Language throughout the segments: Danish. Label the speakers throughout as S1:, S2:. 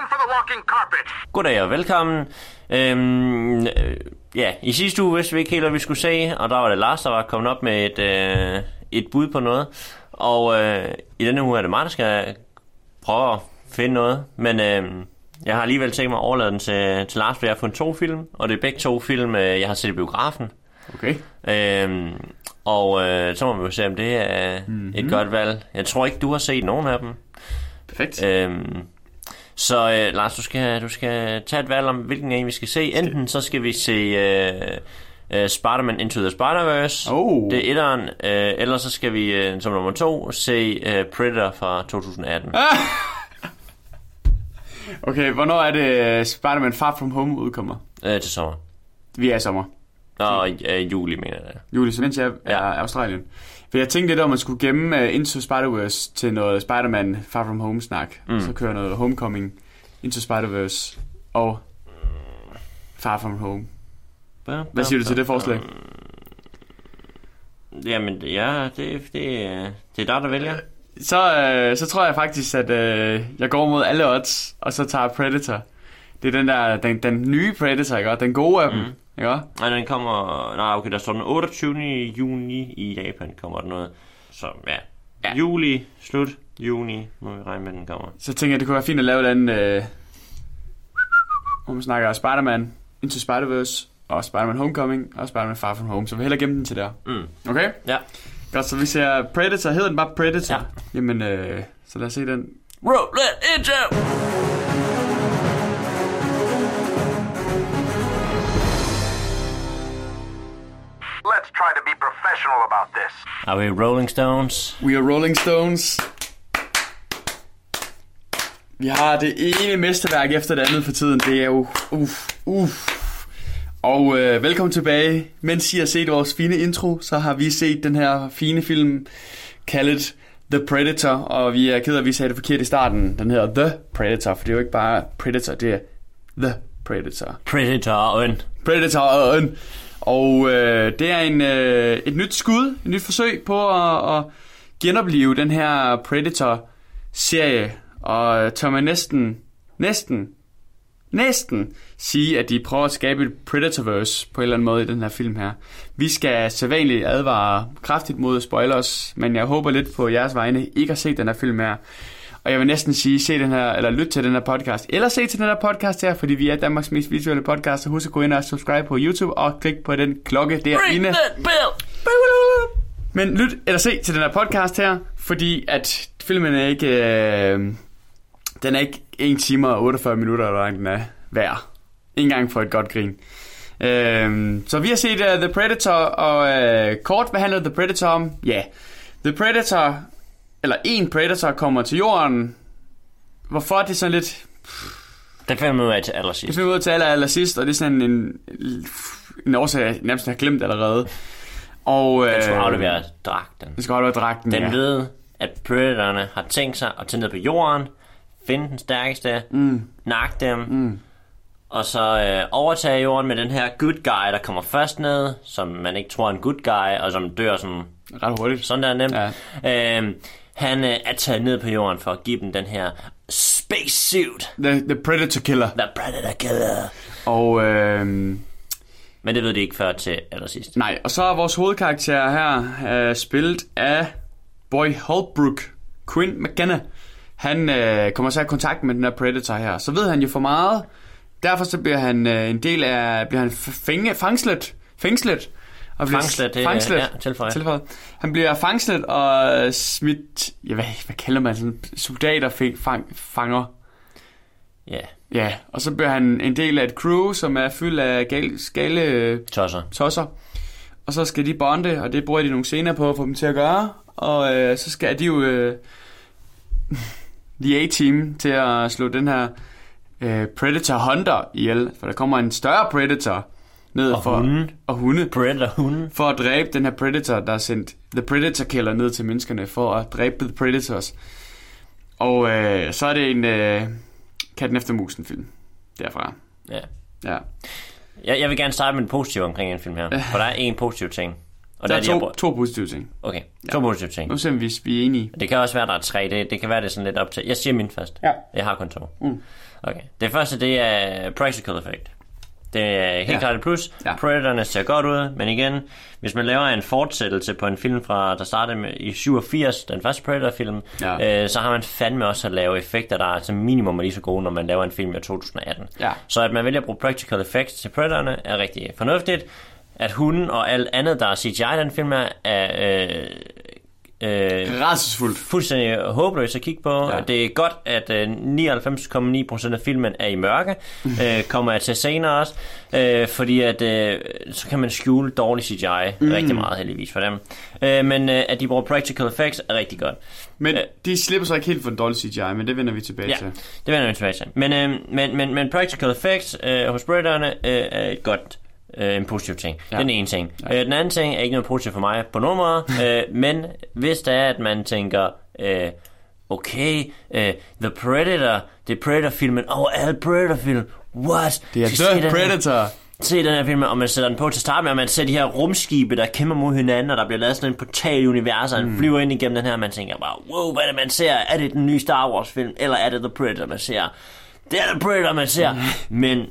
S1: Time for the walking carpet.
S2: Goddag og velkommen. Øhm, øh, ja, i sidste uge vidste vi ikke helt, hvad vi skulle se, og der var det Lars, der var kommet op med et, øh, et bud på noget. Og øh, i denne uge er det mig, der skal prøve at finde noget. Men øh, jeg har alligevel tænkt mig at overlade den til, til Lars, for jeg har fundet to film, og det er begge to film, øh, jeg har set i biografen.
S3: Okay.
S2: Øhm, og øh, så må vi jo se, om det er mm-hmm. et godt valg. Jeg tror ikke, du har set nogen af dem.
S3: Perfekt.
S2: Øhm, så øh, Lars, du skal, du skal tage et valg om, hvilken en vi skal se. Enten så skal vi se øh, øh, Spider-Man Into the Spider-Verse.
S3: Oh.
S2: Det er etteren. Øh, eller så skal vi øh, som nummer to se øh, Predator fra 2018.
S3: Okay, hvornår er det uh, Spider-Man Far From Home udkommer?
S2: Øh, til sommer.
S3: Vi er i sommer.
S2: Og øh, juli, mener jeg. det.
S3: Juli, så jeg er
S2: Ja.
S3: ja. Australien. For jeg tænkte lidt om, at man skulle gemme uh, Into Spider-Verse til noget Spider-Man Far From Home snak. Mm. Så kører noget Homecoming, Into Spider-Verse og Far From Home. Hvad siger du til det forslag?
S2: Jamen, ja, det, det, det er dig, der vælger.
S3: Så, øh, så tror jeg faktisk, at øh, jeg går mod alle odds, og så tager Predator. Det er den der, den, den nye Predator, ikke? Den gode af dem,
S2: Mm.
S3: Ikke?
S2: Nej, den kommer... Nej, okay, der står den 28. juni i Japan, kommer der noget. Så ja,
S3: Ja.
S2: juli, slut juni, må vi regne med, den kommer.
S3: Så tænker jeg, det kunne være fint at lave den, øh, hvor man snakker Spider-Man Into Spider-Verse, og Spider-Man Homecoming, og Spider-Man Far From Home. Så vi hellere gemme den til der.
S2: Mm.
S3: Okay?
S2: Ja.
S3: Godt, så vi ser Predator. Hedder den bare Predator?
S2: Ja.
S3: Jamen, øh, så lad os se den.
S2: Roll it intro!
S1: Let's try to be professional about this.
S2: Er vi Rolling Stones?
S3: We are Rolling Stones. Vi har det ene mesterværk efter det andet for tiden. Det er jo... Uff, uff. Og øh, velkommen tilbage. Mens I har set vores fine intro, så har vi set den her fine film kaldet The Predator. Og vi er ked af, at vi sagde det forkert i starten. Den hedder The Predator, for det er jo ikke bare Predator, det er The Predator.
S2: Predatoren.
S3: Predatoren. Og øh, det er en, øh, et nyt skud, et nyt forsøg på at, at genopleve den her Predator-serie. Og øh, tør man næsten, næsten, næsten sige, at de prøver at skabe et Predatorverse på en eller anden måde i den her film her. Vi skal sædvanligt advare kraftigt mod spoilers, men jeg håber lidt på jeres vegne ikke at se den her film her. Og jeg vil næsten sige, se den her, eller lyt til den her podcast, eller se til den her podcast her, fordi vi er Danmarks mest visuelle podcast, så husk at gå ind og subscribe på YouTube, og klik på den klokke derinde. Men lyt eller se til den her podcast her, fordi at filmen er ikke, øh, den er ikke 1 time og 48 minutter, eller lang den er værd. Ingen gang for et godt grin. Øh, så vi har set uh, The Predator, og uh, kort, hvad handler The Predator om? Ja, yeah. The Predator, eller en Predator kommer til jorden. Hvorfor det er sådan lidt
S2: Det finder man ud af til
S3: det
S2: allersidst.
S3: finder vi ud af til aller, aller sidst, og det er sådan en, en årsag, jeg nærmest har glemt allerede. Og,
S2: Den skulle
S3: øh,
S2: aflevere dragten.
S3: Den skal aflevere dragten,
S2: Den
S3: ja.
S2: ved, at predatorerne har tænkt sig at tage ned på jorden, finde den stærkeste, mm. nakke dem, mm. og så øh, overtage jorden med den her good guy, der kommer først ned, som man ikke tror er en good guy, og som dør sådan,
S3: Ret hurtigt.
S2: sådan der nemt. Ja. Øhm, han øh, er taget ned på jorden for at give dem den her space suit,
S3: The, the Predator Killer.
S2: the predator killer.
S3: Og øh,
S2: Men det ved de ikke før til allersidst.
S3: nej, og så er vores hovedkarakter her øh, spillet af Boy Holbrook, Quinn McKenna. Han øh, kommer så i kontakt med den her Predator her. Så ved han jo for meget. Derfor så bliver han øh, en del af, bliver han fænge, fangslet, fængslet. Og bliver
S2: Fangslet,
S3: fangslet,
S2: ja, tilføj.
S3: tilføjet. Han bliver fangslet og smidt, ja, hvad, hvad kalder man sådan, soldater fang, fanger.
S2: Ja,
S3: Ja, og så bliver han en del af et crew, som er fyldt af gal, skale
S2: tosser.
S3: tosser. Og så skal de bonde, og det bruger de nogle scener på at få dem til at gøre. Og øh, så skal de jo øh, The A-team til at slå den her øh, Predator Hunter ihjel. For der kommer en større Predator ned
S2: Og
S3: for,
S2: hunde.
S3: og hunde
S2: Predator hunden.
S3: for at dræbe den her Predator, der er sendt The Predator Killer ned til menneskerne for at dræbe The Predators. Og øh, så er det en øh, Katten efter musen film derfra.
S2: Ja.
S3: Ja.
S2: Jeg, jeg vil gerne starte med en positiv omkring en film her. For der er en positiv ting. Og
S3: Der er
S2: de har
S3: to,
S2: brugt-
S3: to positive ting.
S2: Okay, to positive ting.
S3: Nu ser vi, vi er enige.
S2: Det kan også være, der er tre. Det, det kan være, det er sådan lidt op til... Jeg siger min først.
S3: Ja.
S2: Jeg har kun to.
S3: Mm.
S2: Okay. Det første, det er practical effect. Det er helt
S3: Ja.
S2: klart et plus.
S3: Ja.
S2: Predatorne ser godt ud, men igen, hvis man laver en fortsættelse på en film fra, der startede med, i 87, den første Predator-film,
S3: Ja.
S2: øh, så har man fandme også at lave effekter, der er som minimum er lige så gode, når man laver en film i 2018.
S3: Ja.
S2: Så at man vælger at bruge practical effects til Predatorne er rigtig fornuftigt. At hunden og alt andet, der er CGI i den film, er, er øh, øh,
S3: Rædselsfuldt.
S2: fuldstændig håbløst at kigge på.
S3: Ja.
S2: Det er godt, at øh, 99,9% af filmen er i mørke. øh, kommer jeg til senere også. Øh, fordi at, øh, så kan man skjule dårlig CGI mm. rigtig meget heldigvis for dem. Øh, men øh, at de bruger practical effects er rigtig godt.
S3: Men
S2: Øh.
S3: de slipper så ikke helt for en dårlig CGI, men det vender vi tilbage
S2: Ja,
S3: til.
S2: det vender vi tilbage til. Men, øh, men, men, men practical effects øh, hos Predatorne øh, er et godt øh, en positiv ting.
S3: Ja.
S2: Den ene ting. Ja. Øh, den anden ting er ikke noget positivt for mig på nogen måde, øh, men hvis det er, at man tænker, øh, okay, øh, The Predator, det er Predator-filmen, og oh, alle Predator-film, what?
S3: Det er The
S2: her-
S3: Predator.
S2: se den her film, og man sætter den på til at starte med, og man ser de her rumskibe, der kæmper mod hinanden, og der bliver lavet sådan en portal i universet, og den flyver ind igennem den her, og man tænker bare, wow, hvad er det, man ser? Er det den nye Star Wars film, eller er det The Predator, man ser? Det er The Predator, man ser. Men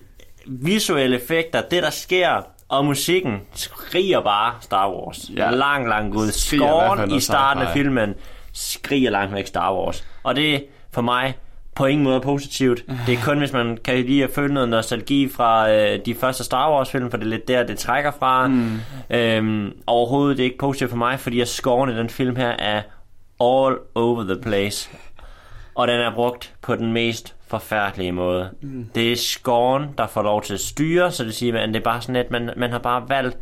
S2: visuelle effekter, det der sker, og musikken skriger bare Star Wars.
S3: Ja.
S2: Lang, lang ud.
S3: Skriger i
S2: starten af filmen skriger langt væk Star Wars. Og det for mig på ingen måde positivt. Det er kun, hvis man kan lide at føle noget nostalgi fra øh, de første Star Wars-film, for det er lidt der, det trækker fra. Mm. Øhm, overhovedet det er ikke positivt for mig, fordi jeg scoren i den film her er all over the place. Og den er brugt på den mest forfærdelige måde. Mm. Det er scoren, der får lov til at styre, så det siger, at det er bare sådan, at man, man har bare valgt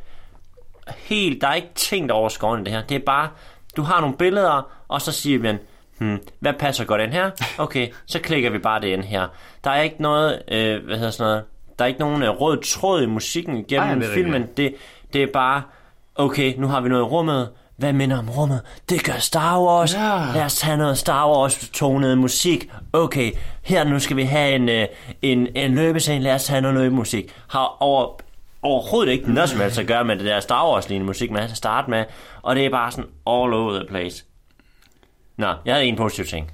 S2: helt, der er ikke tænkt over scoren i det her. Det er bare, du har nogle billeder, og så siger man, hmm, hvad passer godt ind her? Okay, så klikker vi bare det ind her. Der er ikke noget, øh, hvad hedder sådan noget, der er ikke nogen øh, rød tråd i musikken
S3: Ej, det er
S2: filmen. Det, det er bare, okay, nu har vi noget i rummet. Hvad minder om rummet? Det gør Star Wars.
S3: Ja.
S2: Lad os tage noget Star Wars-tonet musik. Okay, her nu skal vi have en, øh, en, en løbescene. Lad os tage noget løbemusik. Har over, overhovedet ikke noget som helst at gøre med det der Star Wars-lignende musik, man har starte med. Og det er bare sådan all over the place. Nå, jeg havde en positiv ting.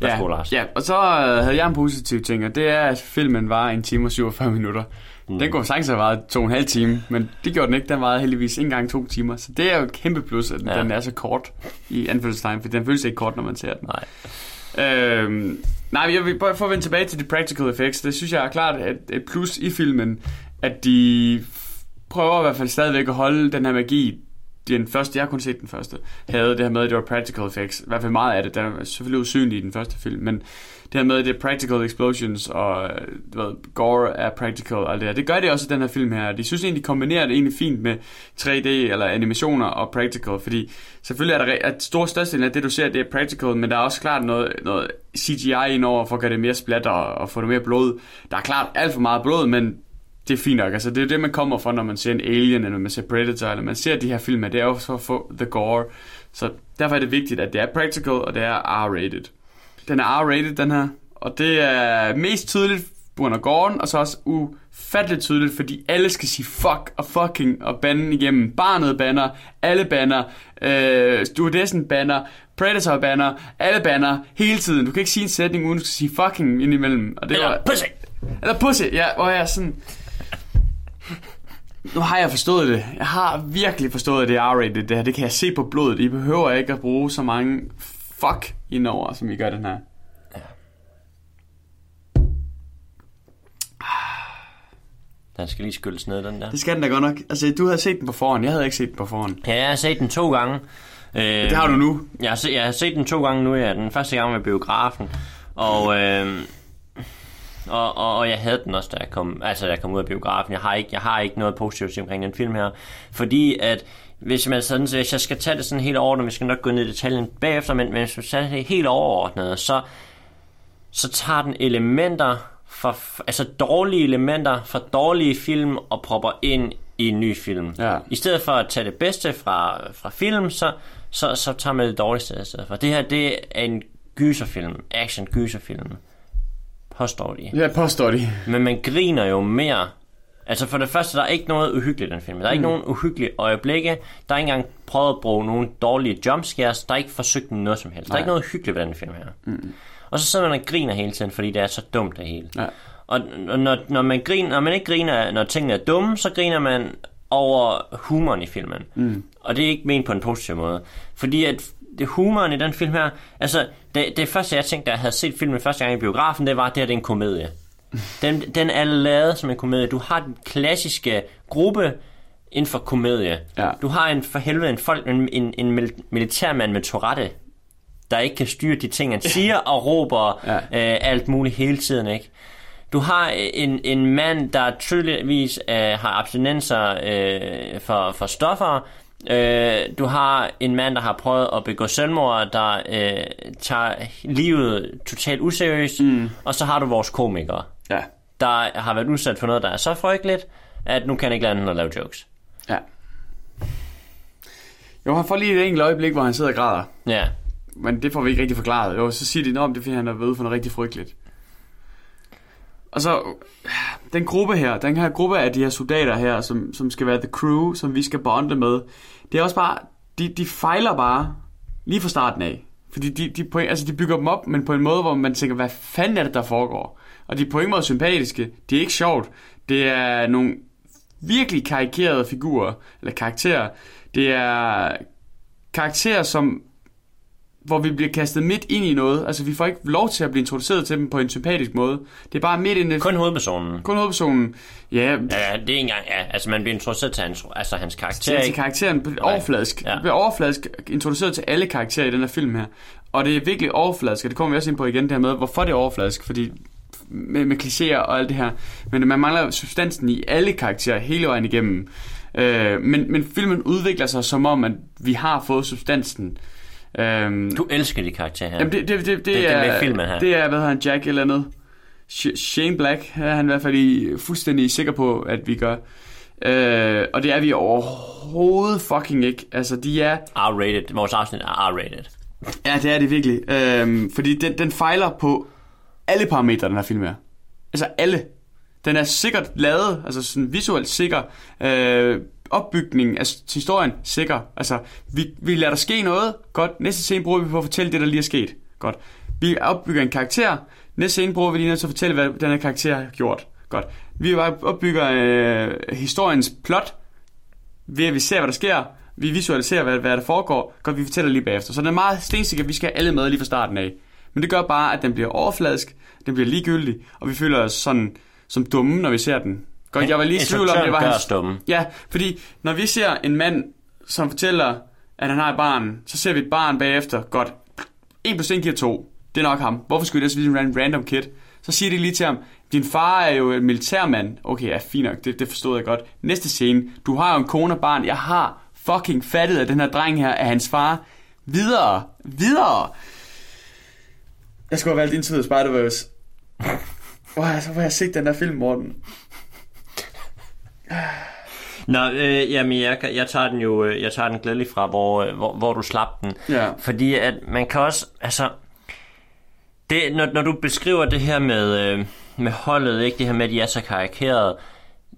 S2: Værsgo, Lars.
S3: ja, og så øh, havde jeg en positiv ting, og det er, at filmen var en time og 47 minutter. Mm. Den kunne sagtens have varet to og en halv time, men det gjorde den ikke. Den varede heldigvis ikke engang to timer. Så det er jo et kæmpe plus, at ja. Den er så kort i anfølgelsestegn, for den føles ikke kort, når man ser den.
S2: Nej.
S3: Øhm, nej, jeg vil bare for at vende tilbage til de practical effects. Det synes jeg er klart et, et plus i filmen, at de prøver i hvert fald stadigvæk at holde den her magi. Den første, jeg har kun set den første, havde det her med, at det var practical effects. I hvert fald meget af det. Det er selvfølgelig usynligt i den første film, men det her med, at det er practical explosions, og du ved, gore er practical, og det her. Det gør det også i den her film her. De synes egentlig, de kombinerer det egentlig fint med 3D eller animationer og practical, fordi selvfølgelig er der at stor størstedelen af det, du ser, det er practical, men der er også klart noget, noget CGI indover for at gøre det mere splatter og få det mere blod. Der er klart alt for meget blod, men det er fint nok. Altså, det er det, man kommer fra, når man ser en Alien, eller man ser Predator, eller man ser de her film, det er jo for at få the gore. Så derfor er det vigtigt, at det er practical, og det er R-rated. Den er R-rated, den her, og det er mest tydeligt af goren, og så også ufatteligt tydeligt, fordi alle skal sige fuck og fucking og bande igennem. Barnet banner, alle banner, øh, stewardessen banner, Predator banner, alle banner, hele tiden. Du kan ikke sige en sætning, uden du skal sige fucking indimellem. Og det
S2: Eller
S3: var,
S2: pussy!
S3: eller pussy, ja, hvor jeg sådan... Nu har jeg forstået det. Jeg har virkelig forstået, det er R-rated, det her. Det kan jeg se på blodet. I behøver ikke at bruge så mange fuck indover, som I gør den her.
S2: Den skal lige skylles ned, den der.
S3: Det skal den da godt nok. Altså, du havde set den på forhånd. Jeg havde ikke set den på forhånd.
S2: Ja, jeg har set den to gange. Øh,
S3: Det har du nu.
S2: Jeg har, set, jeg har set den to gange nu, ja. Den første gang var biografen. Og, øh, og, og, og jeg havde den også, da jeg kom, altså, da jeg kom ud af biografen. Jeg har ikke, jeg har ikke noget positivt omkring den film her. Fordi at hvis man sådan, så hvis jeg skal tage det sådan helt overordnet, vi skal nok gå ned i detaljen bagefter, men, men hvis man tager det helt overordnet, så, så tager den elementer fra, altså dårlige elementer fra dårlige film og propper ind i en ny film.
S3: Ja.
S2: I stedet for at tage det bedste fra, fra film, så, så, så tager man det dårligste i stedet for. Det her, det er en gyserfilm, action gyserfilm, påstår de.
S3: Ja, påstår de.
S2: Men man griner jo mere Altså for det første, der er ikke noget uhyggeligt i den film. Der er mm. ikke nogen uhyggelige øjeblikke. Der er ikke engang prøvet at bruge nogle dårlige jumpscares. Der er ikke forsøgt noget som helst. Der er
S3: Nej.
S2: ikke noget hyggeligt ved den film her. Mm. Og så sidder man og griner hele tiden, fordi det er så dumt det hele.
S3: Ja.
S2: Og og når, når, man griner, når man ikke griner, når tingene er dumme, så griner man over humoren i filmen. Mm. Og det er ikke ment på en positiv måde. Fordi at det humoren i den film her, altså det, det første jeg tænkte, da jeg havde set filmen første gang i biografen, det var, at det her det er en komedie. Den, den er lavet som en komedie. Du har den klassiske gruppe inden for komedie.
S3: Ja.
S2: Du har en for helvede en, folk, en, en, en mil- militærmand med Tourette, der ikke kan styre de ting, han siger, og råber
S3: ja.
S2: øh, alt muligt hele tiden, ikke? Du har en, en mand, der tydeligvis øh, har abstinenser øh, for, for stoffer. Øh, du har en mand, der har prøvet at begå selvmord, der øh, tager livet totalt useriøst. Mm. Og så har du vores komikere,
S3: Ja.
S2: der har været udsat for noget, der er så frygteligt, at nu kan ikke lade andet at lave jokes.
S3: Ja. Jo, han får lige et enkelt øjeblik, hvor han sidder og græder.
S2: Ja,
S3: Men det får vi ikke rigtig forklaret. Jo, så siger de, at det er fordi, han er ved for noget rigtig frygteligt. Og så, den gruppe her, den her gruppe af de her soldater her, som, som skal være the crew, som vi skal bonde med, det er også bare, de, de fejler bare lige fra starten af. Fordi de, de, point, altså de bygger dem op, men på en måde, hvor man tænker, hvad fanden er det, der foregår? Og de er på ingen måde sympatiske. Det er ikke sjovt. Det er nogle virkelig karikerede figurer, eller karakterer. Det er karakterer, som hvor vi bliver kastet midt ind i noget. Altså, vi får ikke lov til at blive introduceret til dem på en sympatisk måde. Det er bare midt ind i
S2: kun hovedpersonen.
S3: kun hovedpersonen. Ja,
S2: Ja, det er ikke engang, ja, altså man bliver introduceret til hans, altså hans karakter,
S3: til, til karakteren på overfladisk. Ja.
S2: Ja.
S3: bliver overfladisk introduceret til alle karakterer i den her film her. Og det er virkelig overfladisk, og det kommer vi også ind på igen, det her med, hvorfor det er overfladisk, fordi med, med klichéer og alt det her. Men man mangler substansen i alle karakterer hele vejen igennem. Øh, men, men filmen udvikler sig som om, at vi har fået substansen. Øhm,
S2: Du elsker de karakterer her.
S3: Jamen det, det, det, det,
S2: det
S3: er,
S2: er med filmen her.
S3: Det er, hvad hedder han, Jack eller andet. Sh- Shane Black er han i hvert fald i, fuldstændig sikker på, at vi gør. Øh, og det er vi overhovedet fucking ikke. Altså, de er...
S2: R-rated. Vores afsnit er R-rated.
S3: Ja, det er det virkelig. Øh, fordi den, den fejler på alle parametre, den her film her. Altså alle. Den er sikkert lavet, altså sådan visuelt sikker. Øh, opbygningen af historien sikker. Altså, vi, vi lader der ske noget. Godt. Næste scene bruger vi på at fortælle det, der lige er sket. Godt. Vi opbygger en karakter. Næste scene bruger vi lige til at fortælle, hvad den her karakter har gjort. Godt. Vi opbygger øh, historiens plot ved at vi ser, hvad der sker. Vi visualiserer, hvad, hvad der foregår. Godt, vi fortæller lige bagefter. Så den er meget stensikker, vi skal have alle med lige fra starten af. Men det gør bare, at den bliver overfladisk, den bliver ligegyldig, og vi føler os sådan som dumme, når vi ser den. Godt, jeg var lige i tvivl om, det var hans...
S2: os dumme.
S3: Ja, fordi når vi ser en mand, som fortæller, at han har et barn, så ser vi et barn bagefter. Godt, 1 plus 1 giver 2. Det er nok ham. Hvorfor skulle det så vise en random kid? Så siger de lige til ham, din far er jo en militærmand. Okay, ja, fint nok, det, det forstod jeg godt. Næste scene, du har jo en kone og barn. Jeg har fucking fattet, at den her dreng her er hans far. Videre, videre. Jeg skulle have valgt Into the Spider-Verse. Hvor har jeg, hvor har jeg set den der film, Morten?
S2: Nå, øh, jamen, jeg, jeg tager den jo, øh, jeg tager den glædeligt fra, hvor, øh, hvor, hvor du slap den.
S3: Ja.
S2: Fordi at man kan også, altså, det, når, når du beskriver det her med, øh, med holdet, ikke det her med, at de er så karikerede,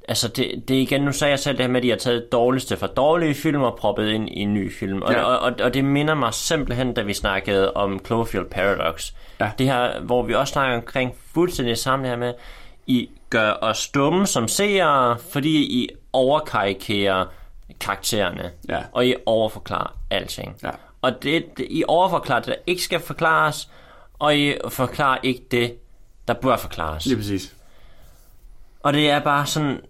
S2: altså det, det igen, nu sagde jeg selv det her med, at de har taget det dårligste fra dårlige film og proppet ind i en ny film. Og,
S3: Ja.
S2: og, og, og det minder mig simpelthen, da vi snakkede om Cloverfield Paradox.
S3: Ja.
S2: Det her, hvor vi også snakker omkring fuldstændig sammen her med, I gør os dumme som seere, fordi I overkarikerer karaktererne.
S3: Ja.
S2: Og I overforklarer alting.
S3: Ja.
S2: Og det, det, I overforklarer det, der ikke skal forklares, og I forklarer ikke det, der bør forklares.
S3: Lige præcis.
S2: Og det er bare sådan...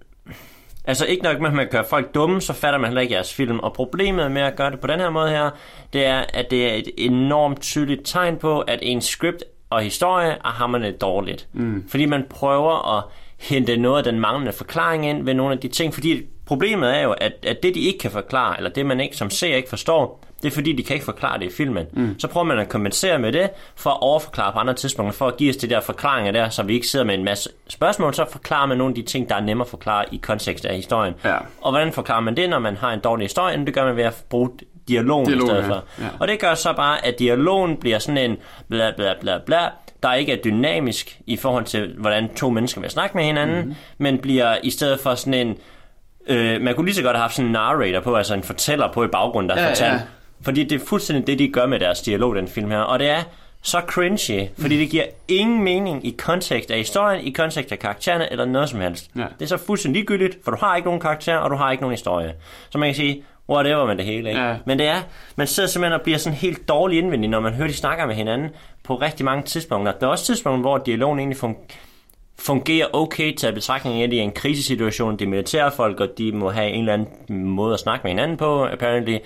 S2: Altså ikke nok med, at man gør folk dumme, så fatter man heller ikke jeres film. Og problemet med at gøre det på den her måde her, det er, at det er et enormt tydeligt tegn på, at en script og historie er hammerende dårligt. Mm. Fordi man prøver at hente noget af den manglende forklaring ind ved nogle af de ting. Fordi problemet er jo, at, at det de ikke kan forklare, eller det man ikke som ser ikke forstår, det er fordi, de kan ikke forklare det i filmen. Mm. Så prøver man at kompensere med det, for at overforklare på andre tidspunkter, for at give os de der forklaringer der, så vi ikke sidder med en masse spørgsmål, så forklarer man nogle af de ting, der er nemmere at forklare i kontekst af historien.
S3: Ja.
S2: Og hvordan forklarer man det, når man har en dårlig historie? Det gør man ved at bruge dialogen i
S3: Dialogen,
S2: stedet
S3: ja.
S2: for.
S3: Ja.
S2: Og det gør så bare, at dialogen bliver sådan en bla bla bla bla, der ikke er dynamisk i forhold til, hvordan to mennesker vil snakke med hinanden, mm. men bliver i stedet for sådan en... Øh, man kunne lige så godt have haft sådan en narrator på, altså en fortæller på i baggrunden, der
S3: Ja,
S2: fortæller.
S3: ja.
S2: Ja. Fordi det er fuldstændig det, de gør med deres dialog, den film her. Og det er så cringy, fordi det giver ingen mening i kontekst af historien, i kontekst af karaktererne eller noget som helst.
S3: Ja.
S2: Det er så fuldstændig ligegyldigt, for du har ikke nogen karakter, og du har ikke nogen historie. Så man kan sige, whatever med det hele, ikke?
S3: Ja.
S2: Men det er, man sidder simpelthen og bliver sådan helt dårlig indvendig, når man hører, de snakker med hinanden på rigtig mange tidspunkter. Der er også tidspunkter, hvor dialogen egentlig fun- fungerer okay til at betragtning af, at det er en krisesituation. Det er militære folk, og de må have en eller anden måde at snakke med hinanden på, apparently.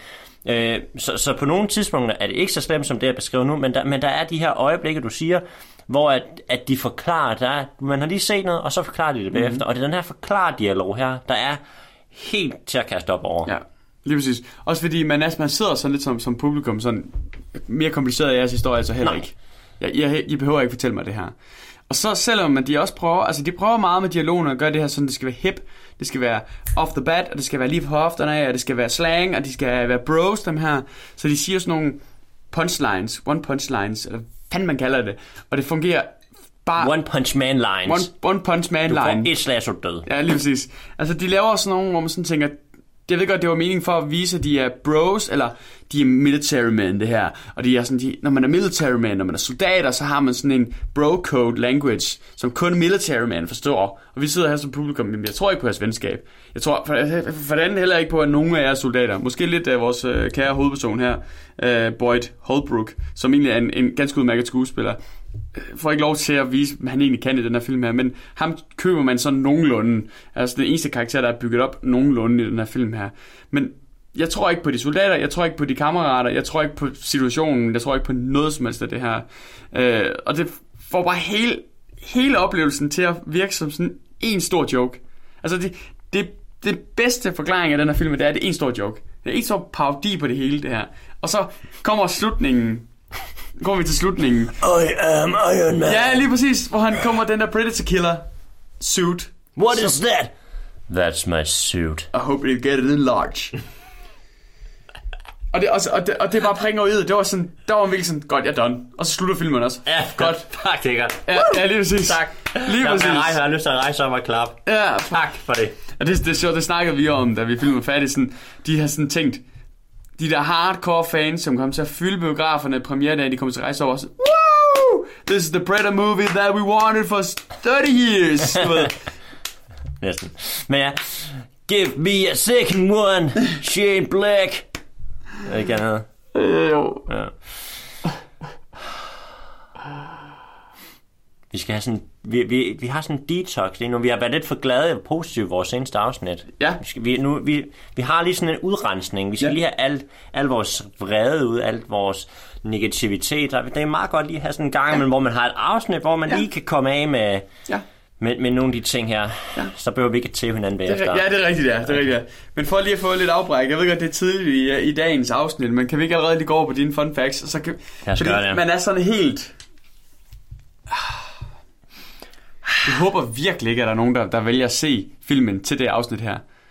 S2: Øh, så, så på nogle tidspunkter er det ikke så slemt, som det jeg beskriver nu, men der, men der er de her øjeblikke, du siger, hvor at, at de forklarer, der er, man har lige set noget, og så forklarer de det bagefter. Mm-hmm. Og det er den her forklar-dialog her, der er helt til at kaste op over.
S3: Ja, lige præcis. Også fordi man, altså, man sidder sådan lidt som, som publikum, sådan mere kompliceret af jeres historie, altså heller
S2: Nej.
S3: ikke. Jeg, jeg, I behøver ikke fortælle mig det her. Og så selvom man de også prøver, altså de prøver meget med dialogen at gøre det her sådan, det skal være hip, det skal være off the bat, og det skal være lige på hofterne af, og det skal være slang, og de skal være bros, dem her. Så de siger sådan nogle punchlines, one punchlines, eller hvad man kalder det. Og det fungerer bare...
S2: One Punch Man lines.
S3: one, one punch man
S2: du får
S3: line.
S2: et slag, så er død.
S3: Ja, lige præcis. Altså, de laver også nogle, hvor man sådan tænker, jeg ved godt, det var meningen for at vise, at de er bros, eller de er military men, det her. Og de er sådan, de, når man er military man, når man er soldater, så har man sådan en bro-code language, som kun military man forstår. Og vi sidder her som publikum, men jeg tror ikke på jeres venskab. Jeg tror for, for det andet heller ikke på, at nogen af jer er soldater. Måske lidt af vores øh, kære hovedperson her, øh, Boyd Holbrook, som egentlig er en, en ganske udmærket skuespiller Øh, får ikke lov til at vise, hvad han egentlig kan i den her film her, men ham køber man sådan nogenlunde. Altså den eneste karakter, der er bygget op nogenlunde i den her film her. Men jeg tror ikke på de soldater, jeg tror ikke på de kammerater, jeg tror ikke på situationen, jeg tror ikke på noget som helst af det her. Øh, og det får bare hele, hele oplevelsen til at virke som sådan en stor joke. Altså det, det, det bedste forklaring af den her film, det er, at det er en stor joke. Det er en stor parodi på det hele, det her. Og så kommer slutningen. Nu kommer vi til slutningen.
S2: I am Iron Man.
S3: Ja, lige præcis, hvor han kommer den der Predator Killer suit.
S2: What is that? That's my suit.
S3: I hope you get it in large. og, det, og, og, det, og det bare pringer ud. Det var sådan, der var man virkelig sådan, godt, jeg er done. Og så slutter filmen også.
S2: Ja,
S3: Godt.
S2: Fuck, det er godt.
S3: Ja, ja lige præcis.
S2: Tak.
S3: Lige
S2: jeg,
S3: præcis.
S2: Jeg, rejser, jeg har lyst til at rejse op og klappe.
S3: Ja,
S2: Tak for det.
S3: Og det, det sjovt, det snakkede vi om, da vi filmede færdig. Sådan, de har sådan tænkt, de der hardcore fans, som kommer til at fylde biograferne premieredag, de kommer til at rejse over og Woo! This is the Predator movie that we wanted for 30 years. Du ved.
S2: Næsten. Men ja. Give me a second one, Shane Black. Jeg ikke, hedder.
S3: Øh, jo.
S2: Ja. Vi skal have sådan, vi, vi, vi har sådan en detox lige nu. Vi har været lidt for glade og positive i vores seneste afsnit.
S3: Ja.
S2: Vi, skal, vi, nu, vi, vi har lige sådan en udrensning. Vi skal
S3: Ja.
S2: lige have alt, alt vores vrede ud, alt vores negativitet. Det er meget godt lige at have sådan en gang, ja. hvor man har et afsnit, hvor man
S3: Ja.
S2: lige kan komme af med,
S3: Ja.
S2: med, med nogle af de ting her. Ja. Så behøver vi ikke at tæve hinanden
S3: er,
S2: bagefter.
S3: ja, det er rigtigt, ja. Det er rigtigt, ja. Men for lige at få lidt afbræk, jeg ved godt, det er tidligt i, i dagens afsnit, men kan vi ikke allerede lige gå over på dine fun facts? Så kan,
S2: Lad os
S3: fordi
S2: gøre det.
S3: man er sådan helt... Jeg håber virkelig ikke, at der er nogen, der, der vælger at se filmen til det afsnit her.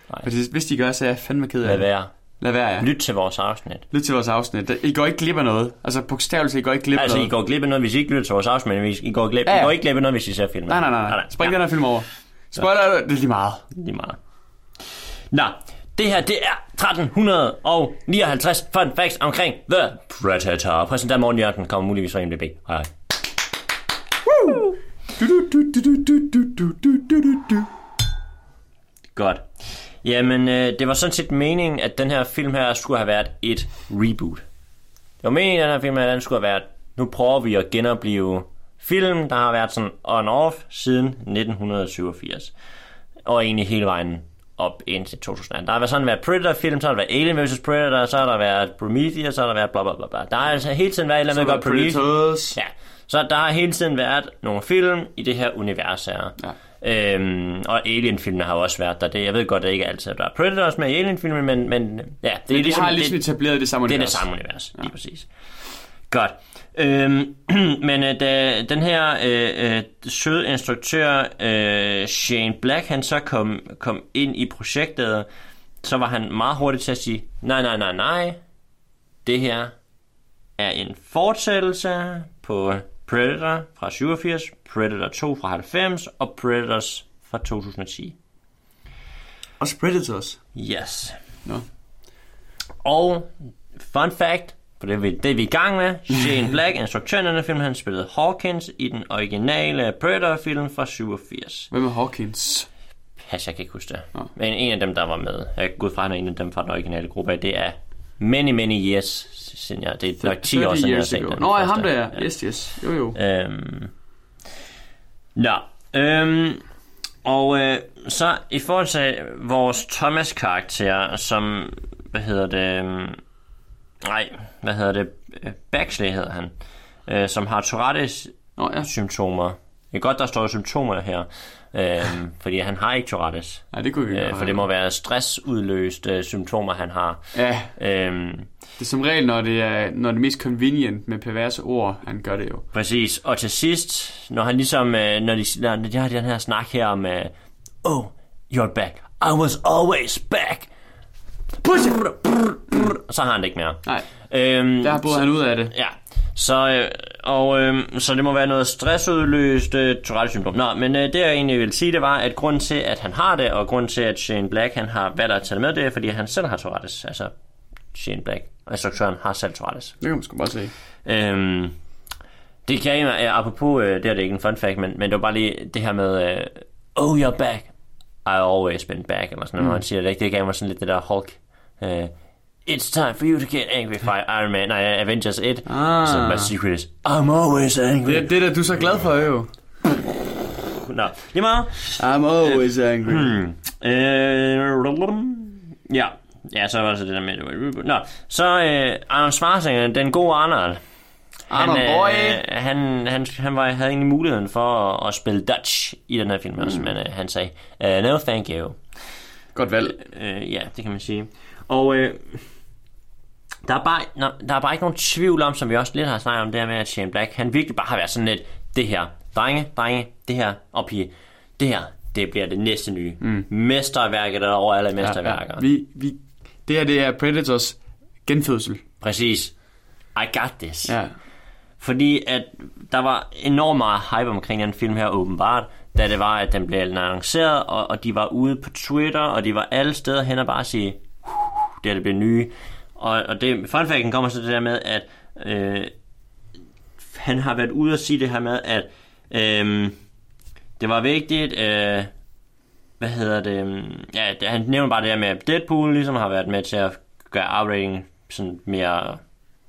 S2: Nej.
S3: Fordi hvis de gør, så er jeg fandme ked af
S2: Lad
S3: det.
S2: være.
S3: Lad være, ja.
S2: Lyt til vores afsnit.
S3: Lyt til vores afsnit. I går ikke glip af noget. Altså bogstaveligt, I går ikke glip af
S2: Altså, I
S3: noget.
S2: går glip af noget, hvis I ikke lytter til vores afsnit, I går, glip,
S3: Ja,
S2: ja. I går ikke glip af noget, hvis I ser filmen.
S3: Nej, nej, nej. nej. Spring
S2: ja.
S3: den her film over. Spoiler, det er lige meget.
S2: Lige meget. Nå, det her, det er 1359 fun facts omkring The Predator. Præsenteret Morten Jørgensen kommer muligvis fra MDB. Hej Godt. Jamen, øh, det var sådan set meningen, at den her film her skulle have været et reboot. Det var meningen, at den her film her, den skulle have været, nu prøver vi at genopleve film, der har været sådan on-off siden 1987. Og egentlig hele vejen op indtil 2018. Der har været sådan været Predator-film, så har der været Alien vs. Predator, så har der været Prometheus, så har der været bla bla bla bla. Der har altså hele tiden været et eller andet godt Prometheus. Ja, så der har hele tiden været nogle film i det her univers her.
S3: Ja.
S2: Øhm, og Alien-filmene har jo også været der. Det, jeg ved godt, at det ikke altid der er Predators med i Alien-filmene, men, men ja, det er
S3: Men de
S2: ligesom,
S3: har ligesom
S2: det,
S3: etableret det samme
S2: det er det
S3: univers.
S2: samme univers, lige præcis. Godt. Øhm, men øh, da den her øh, øh, søde instruktør, øh, Shane Black, han så kom, kom ind i projektet, så var han meget hurtig til at sige, nej, nej, nej, nej, det her er en fortsættelse på Predator fra 87, Predator 2 fra 90 og Predators fra 2010.
S3: Også Predators.
S2: Yes.
S3: Nå.
S2: Og fun fact, for det er vi, det er vi i gang med. Shane Black, instruktøren af den film, han spillede Hawkins i den originale Predator-film fra 87.
S3: Hvem er Hawkins?
S2: Pas, jeg kan ikke huske det.
S3: Nå.
S2: Men en af dem, der var med, jeg går ud fra, han er en af dem fra den originale gruppe, det er many, many years siden jeg, det er nok 10 år
S3: 30
S2: siden, jeg har set den.
S3: Nå, ja, ham der. Yes, yes. Jo, jo.
S2: Øhm, nå, øhm, og øh, så i forhold til vores Thomas-karakter, som, hvad hedder det, øhm, nej, hvad hedder det, Øh, Baxley hedder han, øh, som har Tourettes
S3: Nå, ja.
S2: Det er godt, der står symptomer her, øhm, fordi han har ikke Tourettes.
S3: Nej, det kunne vi
S2: Øh, for det må være stressudløste symptomer, han har.
S3: Ja,
S2: Øhm,
S3: det er som regel, når det er, når det er mest convenient med perverse ord, han gør det jo.
S2: Præcis, og til sidst, når han ligesom, øh, når de, når de har den her snak her om, øh, oh, you're back, I was always back, push it, så har han det ikke mere.
S3: Nej,
S2: Øhm,
S3: der boede han ud af det.
S2: Ja, så, øh, og, øh, så det må være noget stressudløst øh, Tourette-syndrom. Nå, men øh, det jeg egentlig vil sige, det var, at grunden til, at han har det, og grunden til, at Shane Black han har valgt at tage med, det er, fordi han selv har Tourettes. Altså, Shane Black, instruktøren, har selv Tourettes.
S3: Det kan man sgu bare se.
S2: Øhm, det kan jeg, apropos, øh, det er det ikke en fun fact, men, men det var bare lige det her med, øh, oh, you're back, I always been back, eller sådan noget, mm. han siger det, ikke? det gav mig sådan lidt det der Hulk, øh, it's time for you to get angry for Iron Man, nej, Avengers 1,
S3: Ah.
S2: so my secret is, I'm always angry.
S3: Det, det der, du er så glad for, jo.
S2: Nå, lige meget.
S3: I'm always angry.
S2: Hmm. Øh, ja, ja, så var det så det der med, det var. Nå, så øh, Arnold Schwarzenegger, den gode Arnold han,
S3: boy.
S2: Øh, han, han, han var, havde egentlig muligheden for at, at spille Dutch i den her film
S3: Hmm.
S2: også, men øh, han sagde, uh, no thank you.
S3: Godt valg.
S2: Øh, ja, det kan man sige. Og øh, der, er bare, nå, der er bare ikke nogen tvivl om, som vi også lidt har snakket om, det her med, at Shane Black, han virkelig bare har været sådan lidt, det her, drenge, drenge, det her, og pige, det her, det bliver det næste nye. Mm. Mesterværket er over alle mesterværker.
S3: Vi, vi, det her, det er Predators genfødsel.
S2: Præcis. I got this.
S3: Ja.
S2: Fordi at der var enormt meget hype omkring den film her åbenbart, da det var, at den blev annonceret, og, og de var ude på Twitter, og de var alle steder hen og bare sige, det er det bliver nye. Og, og det, fun facten kommer så det der med, at øh, han har været ude og sige det her med, at øh, det var vigtigt, øh, hvad hedder det, øhm, ja, han nævner bare det her med, at Deadpool ligesom har været med til at gøre R-rating sådan mere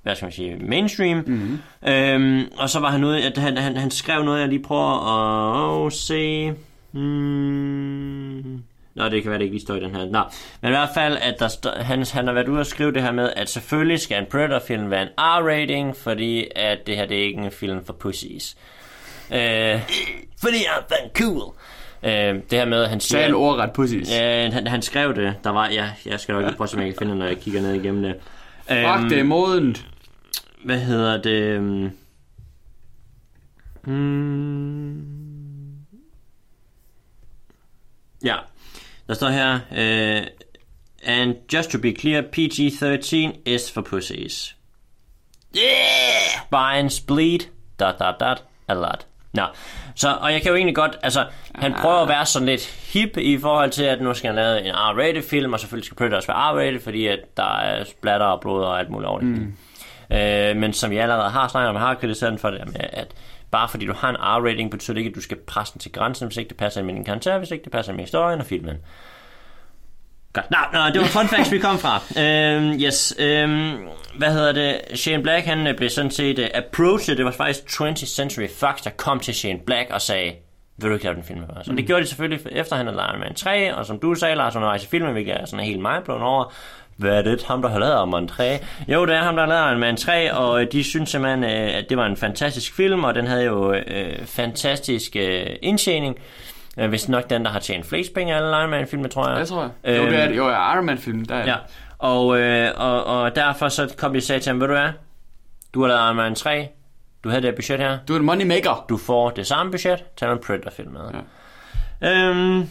S2: hvad skal man sige, mainstream. Mm-hmm. Øhm, og så var han ude, at han, han, han skrev noget, jeg lige prøver at se. Hmm. Nå, det kan være, det ikke lige står i den her. Nå, men i hvert fald, at der stå, han, han har været ude og skrive det her med, at selvfølgelig skal en Predator-film være en R-rating, fordi at det her det er ikke en film for pussies. Øh, fordi I'm fucking cool. Øh, det her med, at han siger...
S3: Tal ordret pussies.
S2: Ja, han, han skrev det. Der var, ja, jeg skal nok lige prøve, om jeg kan finde det, når jeg kigger ned igennem det.
S3: Fuck, det er modent.
S2: Hvad hedder det? øhm, Hmm. Ja, der står her, uh, and just to be clear, PG-13 is for pussies. Yeah! Spines bleed, dot, dot, dot, a lot. Nå, så, og jeg kan jo egentlig godt, altså, han prøver at være sådan lidt hip i forhold til, at nu skal han lave en R-rated film, og selvfølgelig skal Predators være R-rated, fordi at der er splatter og blod og alt muligt over det. Mm. Øh, men som vi allerede har snakket om, jeg har kritiseret for det at bare fordi du har en R-rating, betyder det ikke, at du skal presse den til grænsen, hvis ikke det passer med din karakter, hvis ikke det passer med historien og filmen. Godt. Nå, nå, det var fun facts, vi kom fra. Øhm, yes, øhm, hvad hedder det? Shane Black, han øh, blev sådan set uh, approached. Det var faktisk 20th Century Fox, der kom til Shane Black og sagde, vil du ikke lave den film med os? Mm. Og det gjorde de selvfølgelig efter han havde Iron Man 3, og som du sagde, Lars, undervejs i filmen, hvilket er sådan helt mindblown over, hvad er det, ham der har lavet Man 3? Jo, det er ham, der har lavet Man 3, og øh, de synes simpelthen, øh, at det var en fantastisk film, og den havde jo øh, fantastisk øh, indtjening. Øh, hvis nok den, der har tjent flest penge af alle Iron Man-filmer, tror jeg.
S3: Det tror jeg. Jo, det er. Jo, ja, Iron Man-film, der er
S2: Ja, og, øh, og, og derfor så kom de og sagde til ham, ved du hvad, du har lavet Iron Man 3, du havde det budget her,
S3: Du er en money maker.
S2: du får det samme budget, tag en Predator-film med. Ja. Øhm,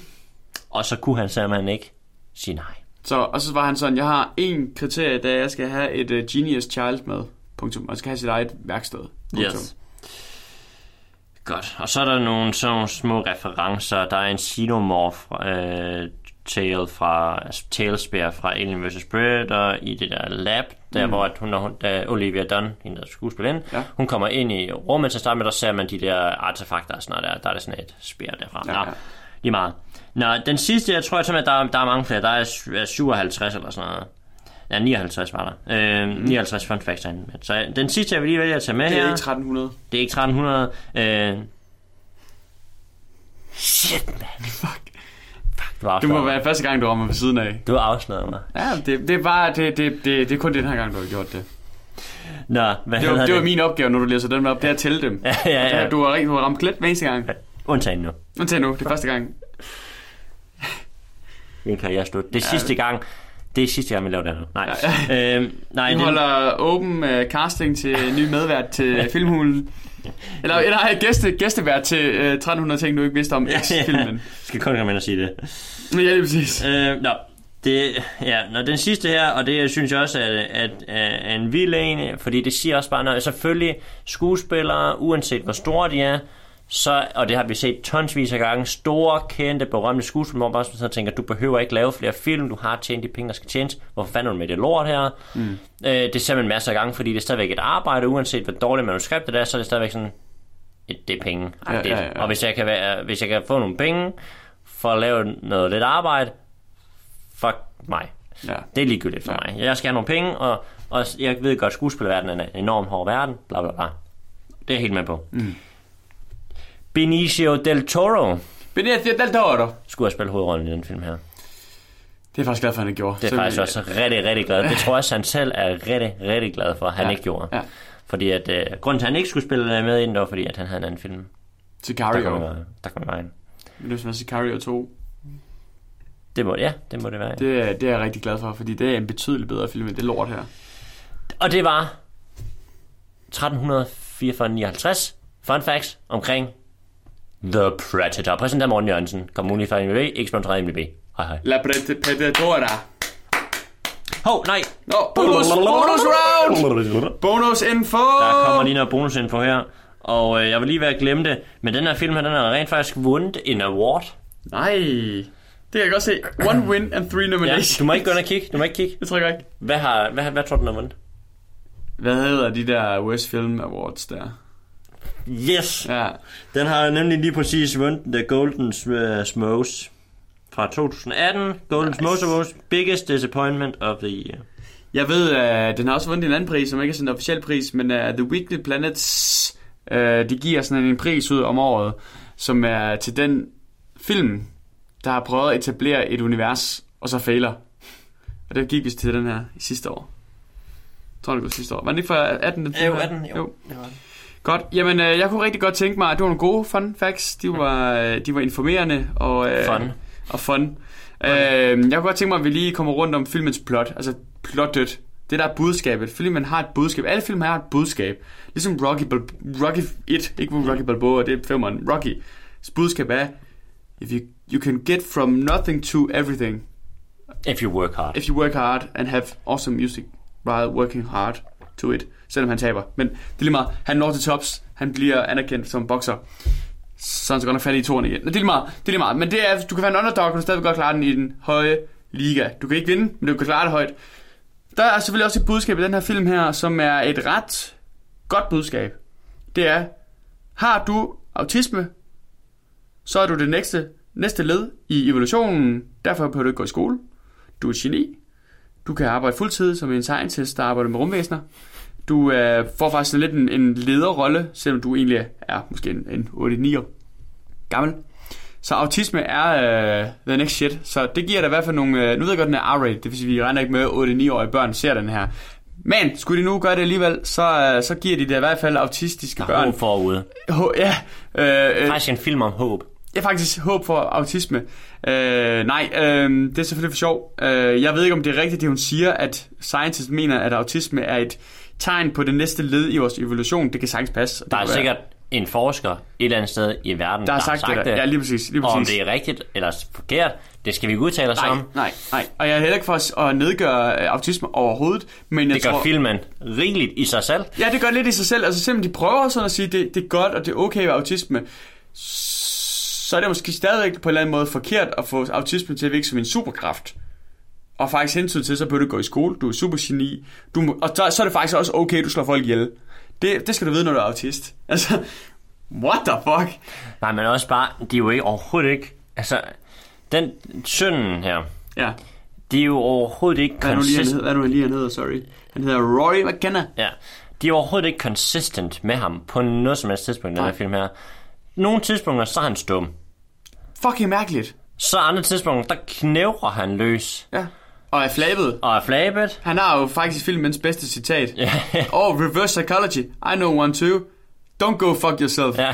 S2: og så kunne han simpelthen ikke sige nej.
S3: Så, og så var han sådan, jeg har en kriterie, da jeg skal have et uh, Genius Child med. Punktum. Og skal have sit eget værksted. Punktum.
S2: Yes. Godt. Og så er der nogle sådan nogle små referencer. Der er en Xenomorph øh, tale fra, altså Talespear fra Alien vs. Predator i det der lab, der mm. hvor at hun, når da Olivia Dunn, hende der skuespiller
S3: Ja.
S2: hun kommer ind i rummet til at starte med, der ser man de der artefakter og sådan noget der. Der er der sådan et spær derfra.
S3: Ja,
S2: Nå,
S3: ja.
S2: lige meget. Nå, den sidste, jeg tror simpelthen, der, er- der er mange flere. Der er sy- er 57 eller sådan noget. Ja, 59 var der. Øh,
S3: Mhm.
S2: 59 fun facts derinde. Så den sidste, jeg vil lige vælge at tage med
S3: Det er
S2: her.
S3: ikke 1300.
S2: Det er ikke 1300. Øh... Shit, man.
S3: Fuck.
S2: Du har
S3: Det må være første gang, du rammer ved siden af.
S2: Du har afsløret mig.
S3: Ja, det, det, er bare, det, det, det, det er kun den her gang, du har gjort det.
S2: Nå, hvad
S3: Det var,
S2: hedder
S3: det var min opgave, når du læser dem op, det er at tælle dem.
S2: Ja, ja, ja.
S3: Du har, du har ramt plet hver eneste gang.
S2: Undtagen nu.
S3: Undtagen nu, det er første gang.
S2: Min karriere er slut. Det er sidste gang. Det er sidste gang, vi laver det her. Nej. Øhm, nej, den,
S3: holder åben uh, casting til ny medvært til Filmhulen. Eller, eller ej, gæste, gæstevært til uh, 1300 ting, du ikke vidste om X-filmen.
S2: skal kun komme ind og sige det.
S3: Ja, det er præcis.
S2: Øh, nå, det, ja, når den sidste her, og det synes jeg også er, at, er en vild en, fordi det siger også bare noget. Selvfølgelig, skuespillere, uanset hvor store de er, så, og det har vi set tonsvis af gange, store, kendte, berømte skuespillere, hvor man bare tænker, du behøver ikke lave flere film, du har tjent de penge, der skal tjenes, hvorfor fanden er du med det lort her? Mm. Øh, det ser man masser af gange, fordi det er stadigvæk et arbejde, uanset hvor dårligt manuskriptet er, så er det stadigvæk sådan, et, det er penge.
S3: Ja, ja, ja.
S2: Og hvis jeg, kan være, hvis jeg kan få nogle penge for at lave noget lidt arbejde, fuck mig.
S3: Ja.
S2: Det er ligegyldigt for
S3: Ja.
S2: ja. mig. Jeg skal have nogle penge, og, og jeg ved godt, at skuespillerverdenen er en enormt hård verden, bla bla bla. Det er jeg helt med på. Mm. Benicio del Toro
S3: Benicio del Toro.
S2: skulle have spillet hovedrollen i den film her.
S3: Det er faktisk glad for, at han gjorde.
S2: Det er
S3: Så
S2: faktisk
S3: vi-
S2: også rigtig, rigtig glad. Det tror jeg også, han selv er rigtig, rigtig glad for, at han
S3: Ja.
S2: ikke gjorde.
S3: Ja.
S2: Fordi at, øh, grunden til, at han ikke skulle spille med ind, var fordi, at han havde en anden film.
S3: Sicario.
S2: der kan man gøre en.
S3: Det sådan Sicario 2.
S2: Det må, ja, det må det være. Det.
S3: Det, er- det er jeg rigtig glad for, fordi det er en betydelig bedre film end det lort her.
S2: Og det var 1344-59 fun facts omkring The Predator. Præsent af Morten Jørgensen. Kom muligt fra IMDb, ikke sponsoreret IMDb. Hej hej.
S3: La Pred- Predatora.
S2: Hov, nej.
S3: Nå, bonus, bonus round! Bonus info!
S2: Der kommer lige noget bonusinfo her. Og øh, jeg vil lige være glemt det, men den her film her, den har rent faktisk vundet en award.
S3: Nej, det kan jeg godt se. One win and three
S2: Ja,
S3: nominations.
S2: du må ikke gå ind og kigge. Du må ikke kigge.
S3: Det tror jeg ikke.
S2: Hvad, har, hvad, hvad tror du, den har vundet?
S3: Hvad hedder de der West Film Awards der?
S2: Yes!
S3: Ja.
S2: Den har nemlig lige præcis vundet The Golden uh, Smokes fra 2018. Golden nice. Smokes Awards, biggest disappointment of the year.
S3: Jeg ved, at den har også vundet en anden pris, som ikke er sådan en officiel pris, men uh, The Weekly Planets, uh, de giver sådan en pris ud om året, som er til den film, der har prøvet at etablere et univers, og så fejler. Og det gik vi til den her i sidste år. Jeg tror, det var sidste år. Var det ikke fra 18? Den
S2: Jo,
S3: her?
S2: 18, jo.
S3: jo. Godt. Jamen, øh, jeg kunne rigtig godt tænke mig, at det var nogle gode fun facts. De var, øh, de var informerende og, øh,
S2: Fun.
S3: og fun. Øh, jeg kunne godt tænke mig, at vi lige kommer rundt om filmens plot. Altså plottet. Det der er budskabet. Filmen har et budskab. Alle film har et budskab. Ligesom Rocky, Bal- Rocky 1. Ikke Rocky Balboa, det er filmeren. Rocky. budskab er, if you, you can get from nothing to everything
S2: If you work hard.
S3: if you work hard and have awesome music while working hard to it. Selvom han taber. Men det er lige meget. Han når til tops. Han bliver anerkendt som bokser. Så han skal godt nok fat i toren igen. Men det er lige meget. Det er lige meget. Men det er, du kan være en underdog, og du stadig godt klare den i den høje liga. Du kan ikke vinde, men du kan klare det højt. Der er selvfølgelig også et budskab i den her film her, som er et ret godt budskab. Det er, har du autisme, så er du det næste, næste led i evolutionen. Derfor behøver du ikke gå i skole. Du er et geni. Du kan arbejde fuldtid som en scientist, der arbejder med rumvæsener. Du øh, får faktisk lidt en, en lederrolle, selvom du egentlig er måske en, en 8-9 år gammel. Så autisme er øh, the next shit. Så det giver dig i hvert fald nogle... Øh, nu ved jeg godt, den er R-rated. Det vil sige, vi regner ikke med, at 8-9-årige børn ser den her. Men skulle de nu gøre det alligevel, så, øh, så giver de det i hvert fald autistiske børn.
S2: Håb forude.
S3: Ho- ja, øh, øh,
S2: Faktisk en film om håb.
S3: har faktisk håb for autisme. Øh, nej, øh, det er selvfølgelig for sjov. Øh, jeg ved ikke, om det er rigtigt, det hun siger, at scientists mener, at autisme er et tegn på det næste led i vores evolution. Det kan sagtens passe. Det
S2: Der er
S3: være-
S2: sikkert en forsker et eller andet sted i verden,
S3: Der har sagt, det, der. Ja, lige præcis. Lige
S2: Og om
S3: præcis.
S2: det er rigtigt eller forkert, det skal vi ikke udtale os
S3: Nej,
S2: om.
S3: nej, nej. Og jeg er heller ikke for at- at nedgøre øh, autisme overhovedet, men jeg
S2: Det gør
S3: tror...
S2: filmen rigeligt i sig selv.
S3: Ja, det gør lidt i sig selv. Altså simpelthen, de prøver sådan at sige, det, det er godt, og det er okay ved autisme. Så er det måske stadigvæk på en eller anden måde forkert at få autisme til at virke som en superkraft. Og faktisk hensyn til, så bør du gå i skole, du er supergeni, du må, og der, så er det faktisk også okay, du slår folk ihjel. Det, det skal du vide, når du er autist. Altså, what the fuck?
S2: Nej, men også bare, de er jo ikke overhovedet ikke... Altså, den sønnen her,
S3: Ja,
S2: de er jo overhovedet ikke
S3: hvad er hvad er nu lige, han hedder, sorry. Han hedder Roy McKenna.
S2: Ja, de er overhovedet ikke consistent med ham på noget som helst tidspunkt i den her film her. Nogle tidspunkter, så er han stum.
S3: Fucking mærkeligt.
S2: Så andre tidspunkter, der knævrer han løs
S3: Ja. Og er flabet.
S2: og er flabet.
S3: Han har jo faktisk filmens bedste citat.
S2: Ja,
S3: Oh, reverse psychology. I know one too. Don't go fuck yourself.
S2: ja.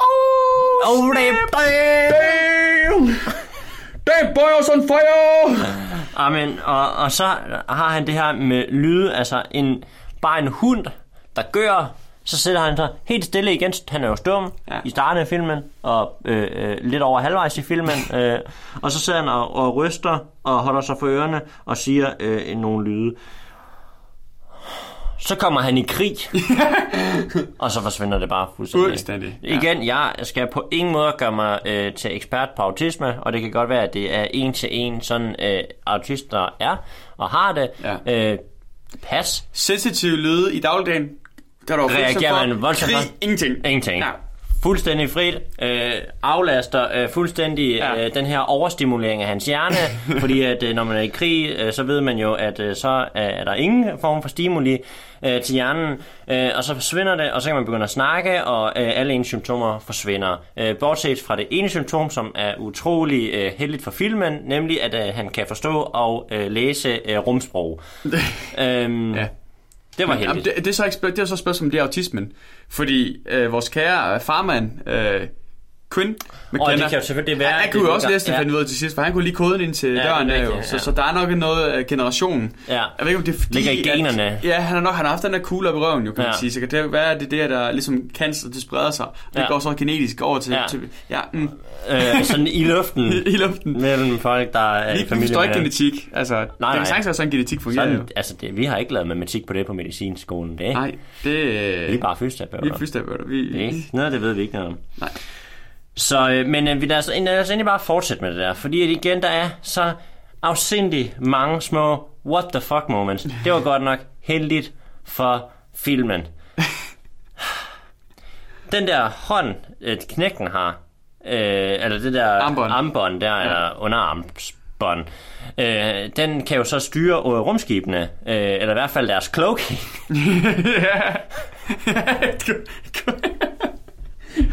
S3: Oh,
S2: Oh, det
S3: damn! Damn, boy, I was on fire!
S2: Amen, og, og så har han det her med lyde, altså en, bare en hund, der gør, så sætter han sig helt stille igen. Han er jo stum
S3: Ja.
S2: i starten af filmen, og øh, øh, lidt over halvvejs i filmen. øh, og så sidder han og, og ryster og holder sig for ørerne og siger øh, nogle lyde. Så kommer han i krig, og så forsvinder det bare fuldstændig.
S3: Fuldstændig, ja.
S2: Igen, jeg skal på ingen måde gøre mig øh, til ekspert på autisme, og det kan godt være, at det er en til en, sådan øh, autister er og har det.
S3: Ja.
S2: Øh, pas.
S3: Sensitive lyde i dagligdagen. Der er du
S2: Reagerer man voldsomt
S3: Krig, ingenting.
S2: Ingenting.
S3: Ja.
S2: Fuldstændig frit. Øh, aflaster øh, fuldstændig
S3: Ja.
S2: øh, den her overstimulering af hans hjerne, fordi at øh, når man er i krig, øh, så ved man jo, at øh, så er, er der ingen form for stimuli øh, til hjernen, øh, og så forsvinder det, og så kan man begynde at snakke, og øh, alle ens symptomer forsvinder. Øh, bortset fra det ene symptom, som er utrolig øh, heldigt for filmen, nemlig at øh, han kan forstå og øh, læse øh, rumsprog. øhm,
S3: Ja.
S2: Det var
S3: Jamen,
S2: heldigt.
S3: det, det, er så ikke, spørg- det er så et spørgsmål, det er autismen. Fordi øh, vores kære farmand, øh, Quinn McKenna,
S2: Og det kan jo selvfølgelig være...
S3: han, han
S2: det-
S3: kunne jo også
S2: det-
S3: det,
S2: ja.
S3: vi ud af til sidst, for han kunne lige koden ind til
S2: Ja,
S3: døren
S2: det er
S3: der jo. Så,
S2: ja.
S3: så der er nok noget af generationen.
S2: Ja.
S3: Jeg ved ikke, om det er fordi...
S2: Ligger i generne.
S3: At, ja, han har nok han har haft den der kugle op i røven, jo, kan ja.
S2: Ja.
S3: man sige. Så kan det være, at det er der, der ligesom cancer, det spreder sig. Det
S2: Ja.
S3: går så genetisk over til...
S2: Ja.
S3: til ja, mm,
S2: øh, sådan i luften
S3: i luften.
S2: mellem folk, der er i
S3: Lige
S2: familie
S3: forstår ikke
S2: med
S3: genetik. Altså, nej, det kan
S2: nej.
S3: sagtens være sådan, genetik fungerer
S2: sådan,
S3: jo.
S2: altså det, vi har ikke lavet matematik på det på medicinskolen. Det er,
S3: Nej, det
S2: vi er bare fysioterapeuter.
S3: Vi er fysioterapeuter. Vi,
S2: Det er ikke noget, det ved vi ikke noget om.
S3: Nej.
S2: Så, øh, men øh, vi lad os, lad os egentlig bare fortsætte med det der, fordi at igen, der er så afsindig mange små what the fuck moments. Det var godt nok heldigt for filmen. Den der hånd, øh, knækken har, øh, eller det der
S3: Armbånd.
S2: armbånd der, ja. eller underarmsbånd, øh, den kan jo så styre øh, rumskibene, øh, eller i hvert fald deres cloaking.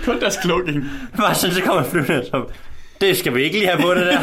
S3: Kun deres cloaking.
S2: Bare sådan, så kommer flyvende, så det skal vi ikke lige have på det der.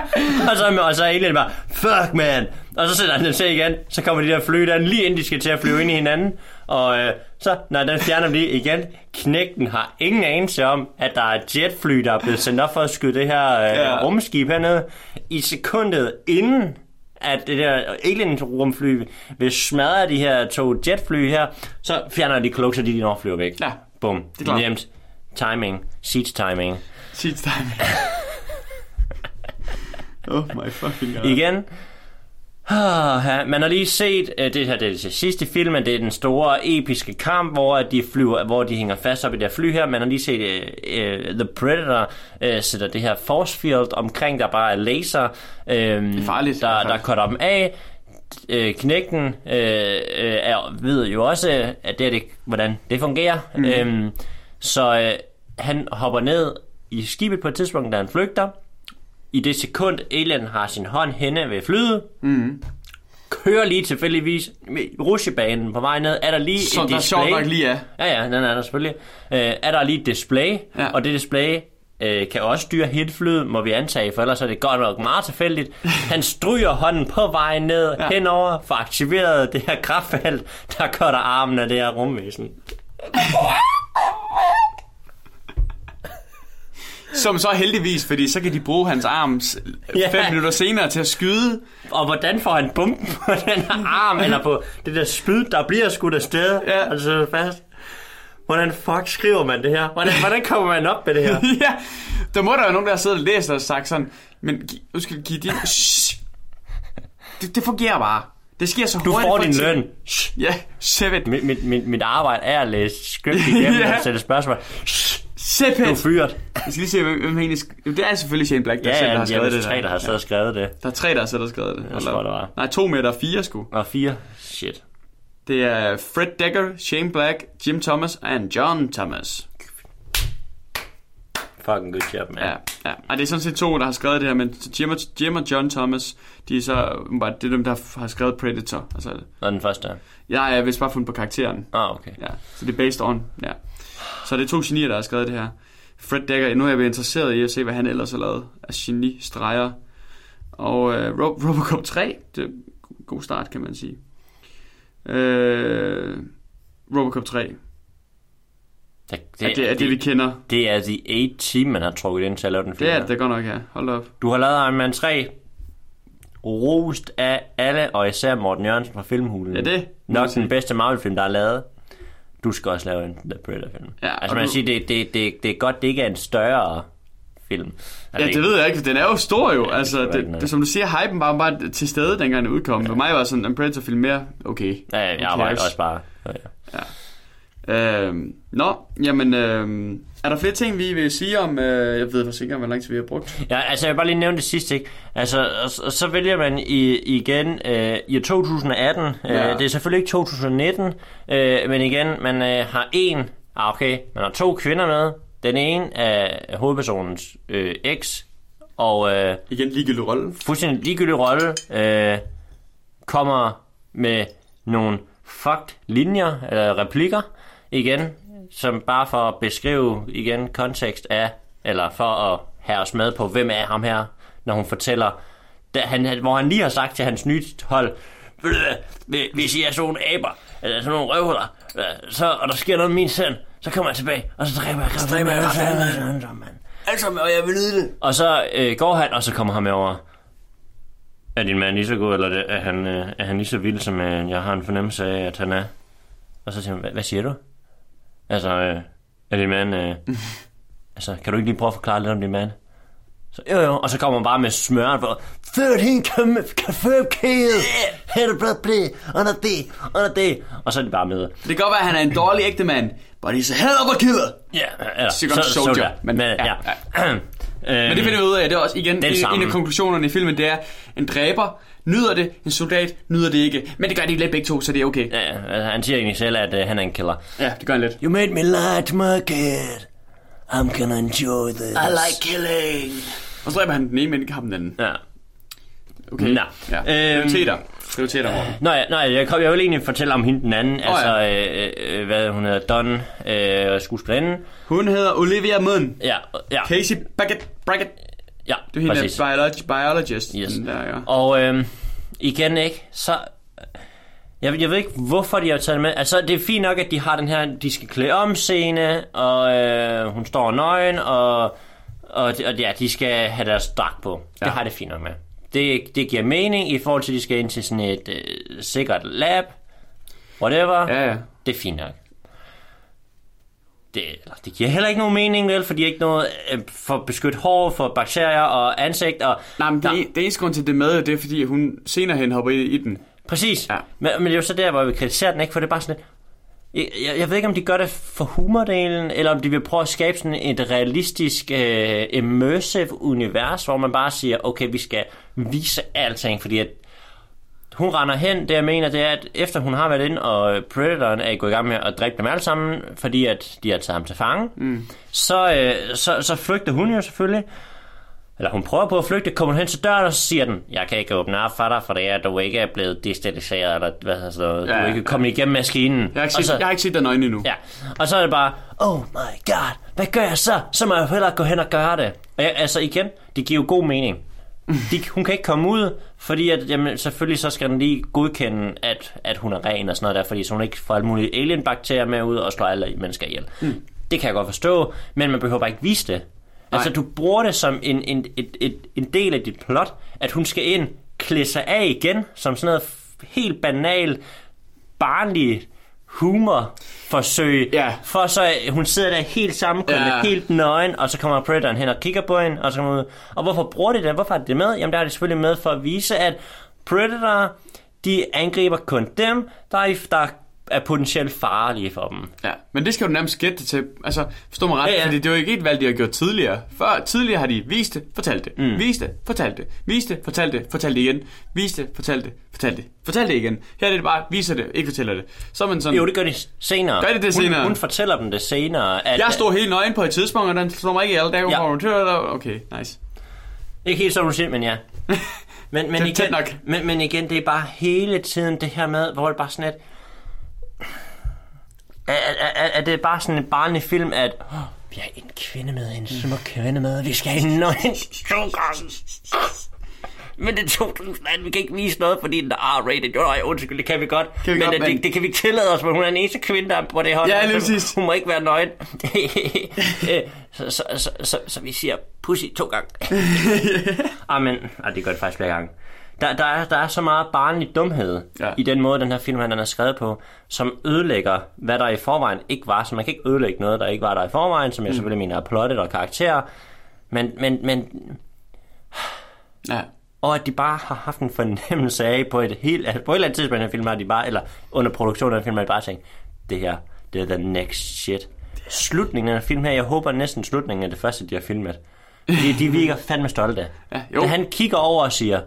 S2: og, så, og så er alien bare, fuck man. Og så sætter han den til igen, så kommer de der fly der, lige inden de skal til at flyve ind i hinanden. Og øh, så, når den fjerner de igen, knægten har ingen anelse om, at der er et jetfly, der er blevet sendt op for at skyde det her øh,
S3: ja.
S2: rumskib hernede. I sekundet inden, at det der alien-rumfly vil smadre de her to jetfly her, så fjerner de klogt, så de når flyver væk.
S3: Ja.
S2: Bum.
S3: Det er klart.
S2: Nemt. Timing. Seats timing.
S3: Seats time. oh my fucking god.
S2: Igen. Man har lige set, uh, det her det er det sidste film, det er den store episke kamp, hvor de flyver, hvor de hænger fast op i det her fly her. Man har lige set uh, uh, The Predator uh, sætter det her force field omkring, der bare er laser, uh, det
S3: er farligt,
S2: der, der cutter dem af. Uh, knægten uh, uh, er, ved jo også, at det er det, hvordan det fungerer. Mm. Um, så uh, han hopper ned i skibet på et tidspunkt, da han flygter. I det sekund, Alien har sin hånd henne ved flyet, mm. kører lige tilfældigvis rusjebanen på vej ned, er der lige
S3: Som
S2: et
S3: der
S2: display.
S3: sjovt nok lige er.
S2: Ja, ja, den er der selvfølgelig. Øh, er der lige et display,
S3: Ja.
S2: og det display øh, kan også styre hitflyet, må vi antage, for ellers er det godt nok meget tilfældigt. Han stryger hånden på vej ned
S3: Ja.
S2: henover for aktiveret det her kraftfelt, der cutter armen af det her rumvæsen.
S3: Som så heldigvis, fordi så kan de bruge hans arm
S2: Ja.
S3: 5 minutter senere til at skyde.
S2: Og hvordan får han bumpen på den arm, eller på det der spyd, der bliver skudt afsted,
S3: Ja.
S2: og så fast. hvordan fuck skriver man det her? Hvordan, hvordan kommer man op med det her?
S3: ja, der må der jo nogen, der har siddet og læst og sagt sådan, men gi- nu skal give din... Shh. Det, det fungerer bare. Det sker så
S2: Du
S3: hurtigt.
S2: får
S3: på
S2: din løn.
S3: Ja, save it.
S2: Mit, mit, mit, mit arbejde er at læse script igennem
S3: Ja.
S2: og sætte spørgsmål.
S3: Save
S2: Du er
S3: it.
S2: fyret.
S3: Jeg skal lige se, hvem, hvem egentlig... det er selvfølgelig Shane Black, der
S2: Ja,
S3: selv
S2: ja,
S3: har
S2: ja,
S3: skrevet
S2: det
S3: det
S2: er tre, der har og skrevet det.
S3: Der er tre, der har selv skrevet det.
S2: Jeg tror, det var.
S3: Nej, to med, der er fire sgu.
S2: Og fire. Shit.
S3: Det er Fred Decker, Shane Black, Jim Thomas og John Thomas.
S2: Fucking good job, man.
S3: Ja, ja. Og det er sådan set to, der har skrevet det her, men Jim og, Jim og John Thomas, de er så bare, det er dem, der har skrevet Predator. Altså,
S2: Og den første.
S3: jeg er vist bare fundet på karakteren.
S2: Ah, okay.
S3: Ja, så det er based on, ja. Så det er to genier, der har skrevet det her. Fred Decker, nu er jeg blevet interesseret i at se, hvad han ellers har lavet af geni-streger. Og øh, Ro- Robocop 3, det er god start, kan man sige. Øh, Robocop 3,
S2: Det,
S3: det, er det, er det, vi kender.
S2: det er The 8 Team, man har trukket ind til at lave den film.
S3: Det er det godt nok, ja. Hold op.
S2: Du har lavet Iron Man 3 rost af alle, og især Morten Jørgensen fra Filmhulen.
S3: Ja, det
S2: Nok den bedste Marvel-film, der er lavet. Du skal også lave en The Predator-film.
S3: Ja,
S2: altså man
S3: du-
S2: siger, det, det, det, det er godt, det ikke er en større film.
S3: Ja, det ved jeg ikke, for den er jo stor jo.
S2: Ja,
S3: Altså,
S2: det
S3: det, det, som du siger, hypen var bare til stede, dengang den udkom. For mig var sådan en Predator-film mere okay.
S2: Ja, jeg
S3: Who
S2: arbejder også bare. Ja, ja.
S3: Øhm, nå, jamen, øhm, er der flere ting, vi vil sige om, øh, jeg ved faktisk ikke, hvor lang tid vi har brugt.
S2: Ja, altså jeg vil bare lige nævne det sidste, ikke? Altså, og, og så vælger man i, igen øh, i 2018, øh,
S3: Ja.
S2: det er selvfølgelig ikke 2019, øh, men igen, man øh, har en, ah okay, man har to kvinder med, den ene er hovedpersonens øh, eks, og øh,
S3: Igen, ligegyldig rolle.
S2: fuldstændig ligegyldig rolle, øh, kommer med nogle fucked linjer, eller replikker, igen, som bare for at beskrive igen kontekst af, eller for at have os med på, hvem er ham her, når hun fortæller, da han, hvor han lige har sagt til hans nye hold, "Ved du hvad, hvis I er sådan nogle aber, eller sådan nogle røvhuller, øh, så, og der sker noget med min søn, så kommer jeg tilbage, og så dræber jeg jeg mand.
S3: Altså, og jeg vil nyde det.
S2: Og så øh, går han, og så kommer han med over. Er din mand lige så god, eller er han, øh, er han lige så vild, som øh, jeg har en fornemmelse af, at han er? Og så siger han, "Hvad- hvad siger du? Altså, øh, er din mand... Øh, altså, kan du ikke lige prøve at forklare lidt om din mand? Så, jo, jo, og så kommer man bare med smøren på, 13 confirmed kills, head of blood play, under det, under det, og så er de bare med.
S3: Det kan godt være, at han er en dårlig ægte mand, but he's a hell of a killer.
S2: Ja, eller,
S3: Secret soldier,
S2: men,
S3: men-
S2: men,
S3: ja,
S2: ja.
S3: Men det finder vi ud af, det er også igen
S2: Den
S3: en, en af konklusionerne i filmen, det er, en dræber nyder det, en soldat nyder det ikke. Men det gør de lidt begge to, så det er okay.
S2: Ja, altså, han siger egentlig selv, at øh, han er en killer.
S3: Ja, det gør han lidt.
S2: You made me to my kid. I'm gonna enjoy this.
S3: killing. Og så dræber han den ene, men ikke ham den anden.
S2: Ja.
S3: Okay.
S2: Nå.
S3: Ja.
S2: Øhm,
S3: Prioriteter. Prioriteter, Morten.
S2: Nå ja, nej, jeg, kom, jeg vil egentlig fortælle om hende den anden,
S3: Åh,
S2: altså,
S3: ja.
S2: øh, øh, hvad hun hedder, Don, øh, skuespillerinden.
S3: Hun hedder Olivia Munn.
S2: Ja, ja,
S3: Casey Brackett. Brackett.
S2: Ja,
S3: Det er hende,
S2: præcis.
S3: biologi, biologist.
S2: Yes.
S3: Den Der, ja.
S2: Og øh, igen ikke, så... Jeg, jeg ved ikke, hvorfor de har taget det med. Altså, det er fint nok, at de har den her, de skal klæde om scene, og øh, hun står nøgen, og, og, og ja, de skal have deres dragt på. Ja. Det har det fint nok med. Det, det giver mening i forhold til, at de skal ind til sådan et øh, sikkert lab, whatever.
S3: Ja, ja.
S2: Det er fint nok. Det, eller, det giver heller ikke nogen mening, vel, for de har ikke noget øh, for at beskytte hår, for bakterier og ansigt, og
S3: Nej, men det,
S2: der-
S3: det eneste grund til, det med, det er fordi, hun senere hen hopper i, i den.
S2: Præcis.
S3: Ja.
S2: Men, men det er jo så der, hvor vi kritiserer den, ikke? For det er bare sådan lidt... Jeg, jeg, jeg ved ikke, om de gør det for humordelen, eller om de vil prøve at skabe sådan et realistisk, uh, immersive univers, hvor man bare siger, okay, vi skal vise alting, fordi at hun render hen, det jeg mener, det er, at efter hun har været inde, og Predatoren er gået i gang med at dræbe dem alle sammen, fordi at de har taget ham til fange, mm. så, øh, så, så flygter hun jo selvfølgelig, eller hun prøver på at flygte, kommer hun hen til døren, og så siger den, jeg kan ikke åbne op for dig, for det er, at du ikke er blevet destabiliseret, eller hvad hedder sådan noget. Du
S3: Ja,
S2: er ikke kommet igennem maskinen.
S3: Jeg har ikke set, jeg har ikke set den øjne endnu.
S2: Ja, og så er det bare, oh my god, hvad gør jeg så? Så må jeg hellere gå hen og gøre det. Og jeg, altså igen, det giver jo god mening. De, hun kan ikke komme ud, fordi at, jamen, selvfølgelig så skal den lige godkende, at, at hun er ren og sådan noget der, fordi så hun ikke får alle mulige alien-bakterier med ud og slår alle mennesker ihjel. Mm. Det kan jeg godt forstå, men man behøver bare ikke vise det. Altså,
S3: Nej.
S2: du bruger det som en, en, et, et, en del af dit plot, at hun skal ind, klæde sig af igen, som sådan noget helt banal, barnlig humorforsøg.
S3: Ja.
S2: For så, hun sidder der helt sammenkrøllet,
S3: Ja.
S2: helt nøgen, og så kommer Predator'en hen og kigger på hende, og så kommer ud. Og hvorfor bruger de det? Hvorfor er det med? Jamen, der er det selvfølgelig med for at vise, at Predator, de angriber kun dem, der er, der er potentielt farlige for dem.
S3: Ja, men det skal du nærmest gætte til. Altså, forstå mig ret, ja,
S2: Ja,
S3: fordi det er jo ikke et valg, de har gjort tidligere. Før, tidligere har de vist det, fortalt det, mm. vist det, fortalt det, vist det, fortalt det, fortalt det igen, vist det, fortalt det, fortalt det, fortalt det igen. Her er det bare, viser det, ikke fortæller det. Så er man sådan,
S2: Jo, det gør de senere.
S3: Gør de det senere?
S2: Hun, hun fortæller dem det senere. At,
S3: jeg stod helt nøgen på et tidspunkt, og den slår mig ikke ihjel. Der
S2: Ja.
S3: ja. Okay, nice.
S2: Ikke helt som du siger, men ja. Men, men,
S3: er
S2: igen, men, men igen, det er bare hele tiden det her med, hvor det bare sådan et... Er, er, er, det bare sådan en barnlig film, at oh, vi har en kvinde med, en smuk kvinde med, vi skal have en nøgen to gange. Men det er 2018, vi kan ikke vise noget, fordi den er R-rated. Jo, nej, undskyld, det kan vi godt.
S3: Kan vi
S2: men
S3: godt,
S2: det,
S3: men-
S2: det, det, kan vi ikke tillade os, for hun er den eneste kvinde, der er på det hold.
S3: Ja, lige
S2: Altså,
S3: præcis.
S2: Hun må ikke være nøgen. Øh, så, så, så, så, så, vi siger pussy to gange. ah, men, ah, det gør det faktisk flere gange. Der, der, er, der er så meget barnlig dumhed
S3: Ja.
S2: i den måde, den her film han er skrevet på, som ødelægger, hvad der i forvejen ikke var. Så man kan ikke ødelægge noget, der ikke var der i forvejen, som jeg selvfølgelig mener er plottet og karakterer. Men, men, men,
S3: Ja.
S2: og at de bare har haft en fornemmelse af på et helt, altså på et eller andet tidspunkt i den film, har de bare, eller under produktionen af den film, har de bare tænkt, det her, det er the next shit. Slutningen af filmen her, jeg håber næsten slutningen af det første, de har filmet. De, de virker fandme stolte.
S3: Ja, jo.
S2: Da han kigger over og siger,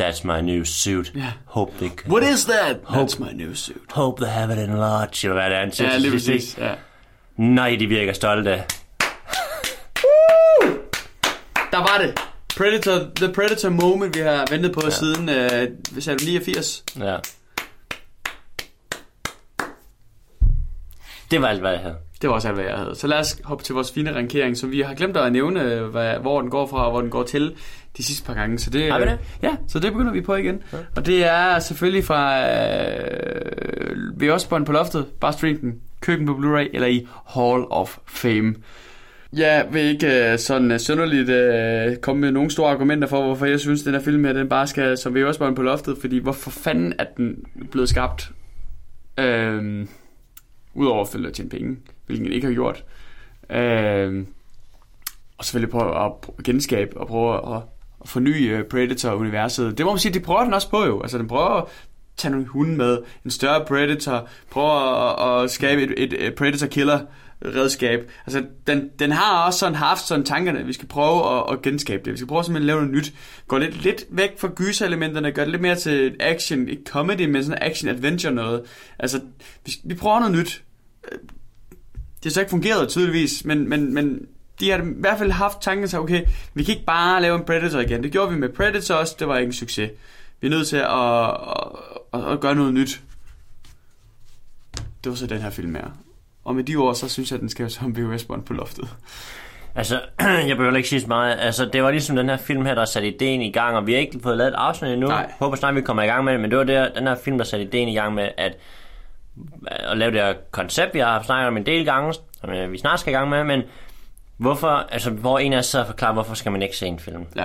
S2: That's my new suit.
S3: Ja.
S2: Hope they.
S3: What is that? That's my new suit.
S2: Hope they have it enlarged. Eller hvad det er, han siger
S3: Ja, lige præcis. Ja.
S2: Nej, de virker stolte.
S3: Der var det. Predator, the Predator moment, vi har ventet på ja. siden, øh, sagde du, 89?
S2: Ja. Det var alt, hvad jeg havde.
S3: Det var også alt, hvad jeg havde. Så lad os hoppe til vores fine rankering, som vi har glemt at nævne, øh, hvad, hvor den går fra, og hvor den går til de sidste par gange. Så det,
S2: Har vi det?
S3: øh, Ja, så det begynder vi på igen. Ja. Og det er selvfølgelig fra øh, ved Osborn på loftet. Den. Køb den på Blu-ray eller i Hall of Fame. Jeg vil ikke øh, sådan uh, sønderligt uh, komme med nogle store argumenter for, hvorfor jeg synes, at den her film her, den bare skal som ved Osborn på loftet, fordi hvorfor fanden er den blevet skabt? Øhm, Udover selvfølgelig at tjene penge, hvilket den ikke har gjort. Øhm, og selvfølgelig prøve at genskabe og prøve at, at forny øh, Predator-universet. Det må man sige, det prøver den også på jo. Altså den prøver at tage nogle hunde med, en større Predator, prøver at, at skabe et, et, Predator-killer redskab. Altså, den, den har også sådan haft sådan tankerne, at vi skal prøve at, at genskabe det. Vi skal prøve simpelthen at lave noget nyt. Gå lidt, lidt væk fra gyserelementerne, gør det lidt mere til et action, ikke comedy, men sådan action-adventure noget. Altså, vi, vi prøver noget nyt. Øh, det har så ikke fungeret tydeligvis, men, men, men de har i hvert fald haft tanken til, okay, vi kan ikke bare lave en Predator igen. Det gjorde vi med Predator også, det var ikke en succes. Vi er nødt til at, at, at, at gøre noget nyt. Det var så den her film her. Og med de ord, så synes jeg, at den skal som VHS-bånd på loftet.
S2: Altså, jeg behøver ikke sige så meget. Altså, det var ligesom den her film her, der satte ideen i gang, og vi har ikke fået lavet et afsnit endnu.
S3: Nej.
S2: Håber snart, vi kommer i gang med det, men det var der, den her film, der satte ideen i gang med at, at lave det her koncept, vi har snakket om en del gange, som øh, vi snart skal i gang med, men hvorfor, altså, hvor en af os sidder og forklarer, hvorfor skal man ikke se en film?
S3: Ja.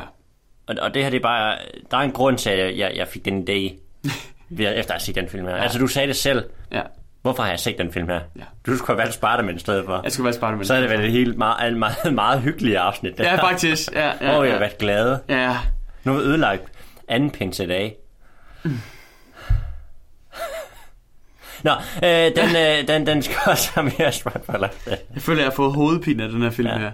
S2: Og, og det her, det er bare, der er en grund til, at jeg, jeg fik den idé, efter at have set den film her. Ja. Altså, du sagde det selv.
S3: Ja.
S2: Hvorfor har jeg set den film her?
S3: Ja.
S2: Du skulle have valgt Spider-Man i stedet for.
S3: Jeg skal være sparte med
S2: Så er det vel et helt meget, meget, meget hyggeligt afsnit.
S3: Ja, faktisk. Ja, ja,
S2: Hvor jeg har
S3: ja.
S2: været glade.
S3: ja.
S2: Nu er vi ødelagt anden pinse i dag. Nå, øh, den, øh, den, den skal også have mere spot på loftet.
S3: Jeg føler, jeg har fået hovedpine af den her film ja. her.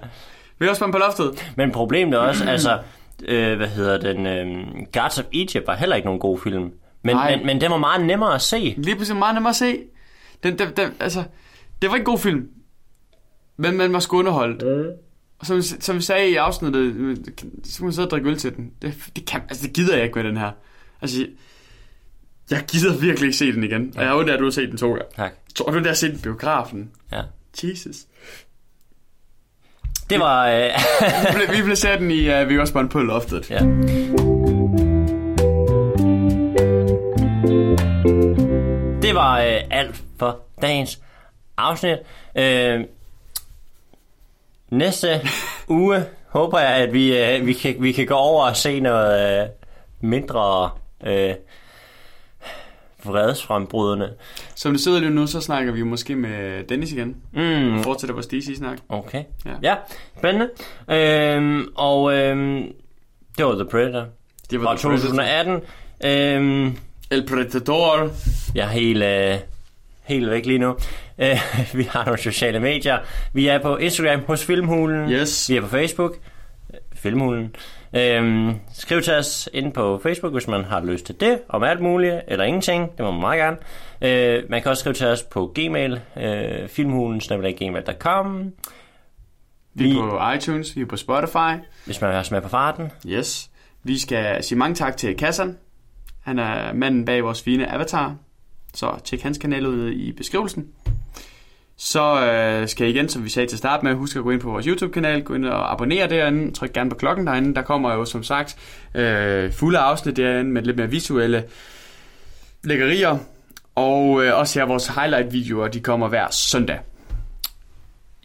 S3: Vi også på loftet.
S2: Men problemet er også, altså, øh, hvad hedder den, øh, Guards of Egypt var heller ikke nogen god film. Men,
S3: Nej.
S2: men, men den var meget nemmere at se.
S3: Lige pludselig meget nemmere at se. Den, den, den, altså, det var ikke en god film. Men man var sgu underholdt. Og som, som vi sagde i afsnittet, så kan man sidde og drikke øl til den. Det, det, kan, altså, det gider jeg ikke med den her. Altså, jeg, gider virkelig ikke se den igen. Og jeg har undret, at du har set den to gange.
S2: Tak.
S3: Tror du, der har set den biografen?
S2: Ja.
S3: Jesus.
S2: Det var... Øh,
S3: Vi Vi placerer den i uh, Vi er også bare på loftet.
S2: ja. Det var øh, alt for dagens afsnit. Øh, næste uge håber jeg, at vi, øh, vi, kan, vi kan gå over og se noget øh, mindre øh, vredesfrembrydende.
S3: Som det sidder lige nu, så snakker vi måske med Dennis igen.
S2: Mm,
S3: Fortsætter vores DC-snak.
S2: okay.
S3: Ja.
S2: Ja, spændende. Øhm, og øhm, det var The Predator
S3: Det
S2: fra
S3: The Predator.
S2: 2018. Øhm,
S3: El Predador.
S2: Jeg er helt, øh, helt væk lige nu. Øh, vi har nogle sociale medier. Vi er på Instagram hos Filmhulen.
S3: Yes.
S2: Vi er på Facebook. Filmhulen. Øhm, skriv til os ind på Facebook, hvis man har lyst til det, om alt muligt, eller ingenting. Det må man meget gerne. Øh, man kan også skrive til os på Gmail, øh, filmhulen, gmail.com.
S3: Vi er på iTunes, vi er på Spotify.
S2: Hvis man have smag på farten.
S3: Yes. Vi skal sige mange tak til Kassan. Han er manden bag vores fine avatar. Så tjek hans kanal ud i beskrivelsen. Så øh, skal I igen, som vi sagde til start med, huske at gå ind på vores YouTube-kanal, gå ind og abonnere derinde, tryk gerne på klokken derinde. Der kommer jo som sagt øh, fulde afsnit derinde med lidt mere visuelle lækkerier. Og øh, også her vores highlight-videoer, de kommer hver søndag.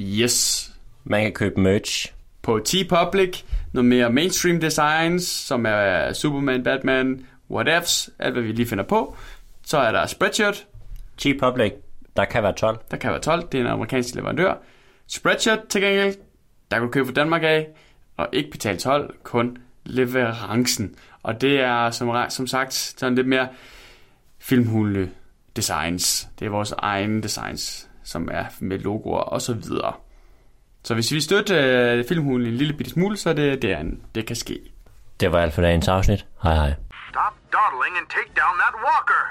S3: Yes,
S2: Man kan købe merch.
S3: på T-Public, noget mere mainstream designs, som er Superman, Batman, whatevs, alt hvad vi lige finder på. Så er der Spreadshirt,
S2: Cheap Public. Der kan være 12.
S3: der kan være 12, det er en amerikansk leverandør. Spreadshirt til gengæld, der kan du købe fra Danmark af, og ikke betale 12, kun leverancen. Og det er som, som sagt sådan lidt mere filmhulende designs. Det er vores egne designs, som er med logoer og så videre. Så hvis vi støtter øh, filmhulen en lille bitte smule, så er det der, det kan ske.
S2: Det var alt for dagens afsnit. Hej hej.
S1: Stop dawdling and take down that walker.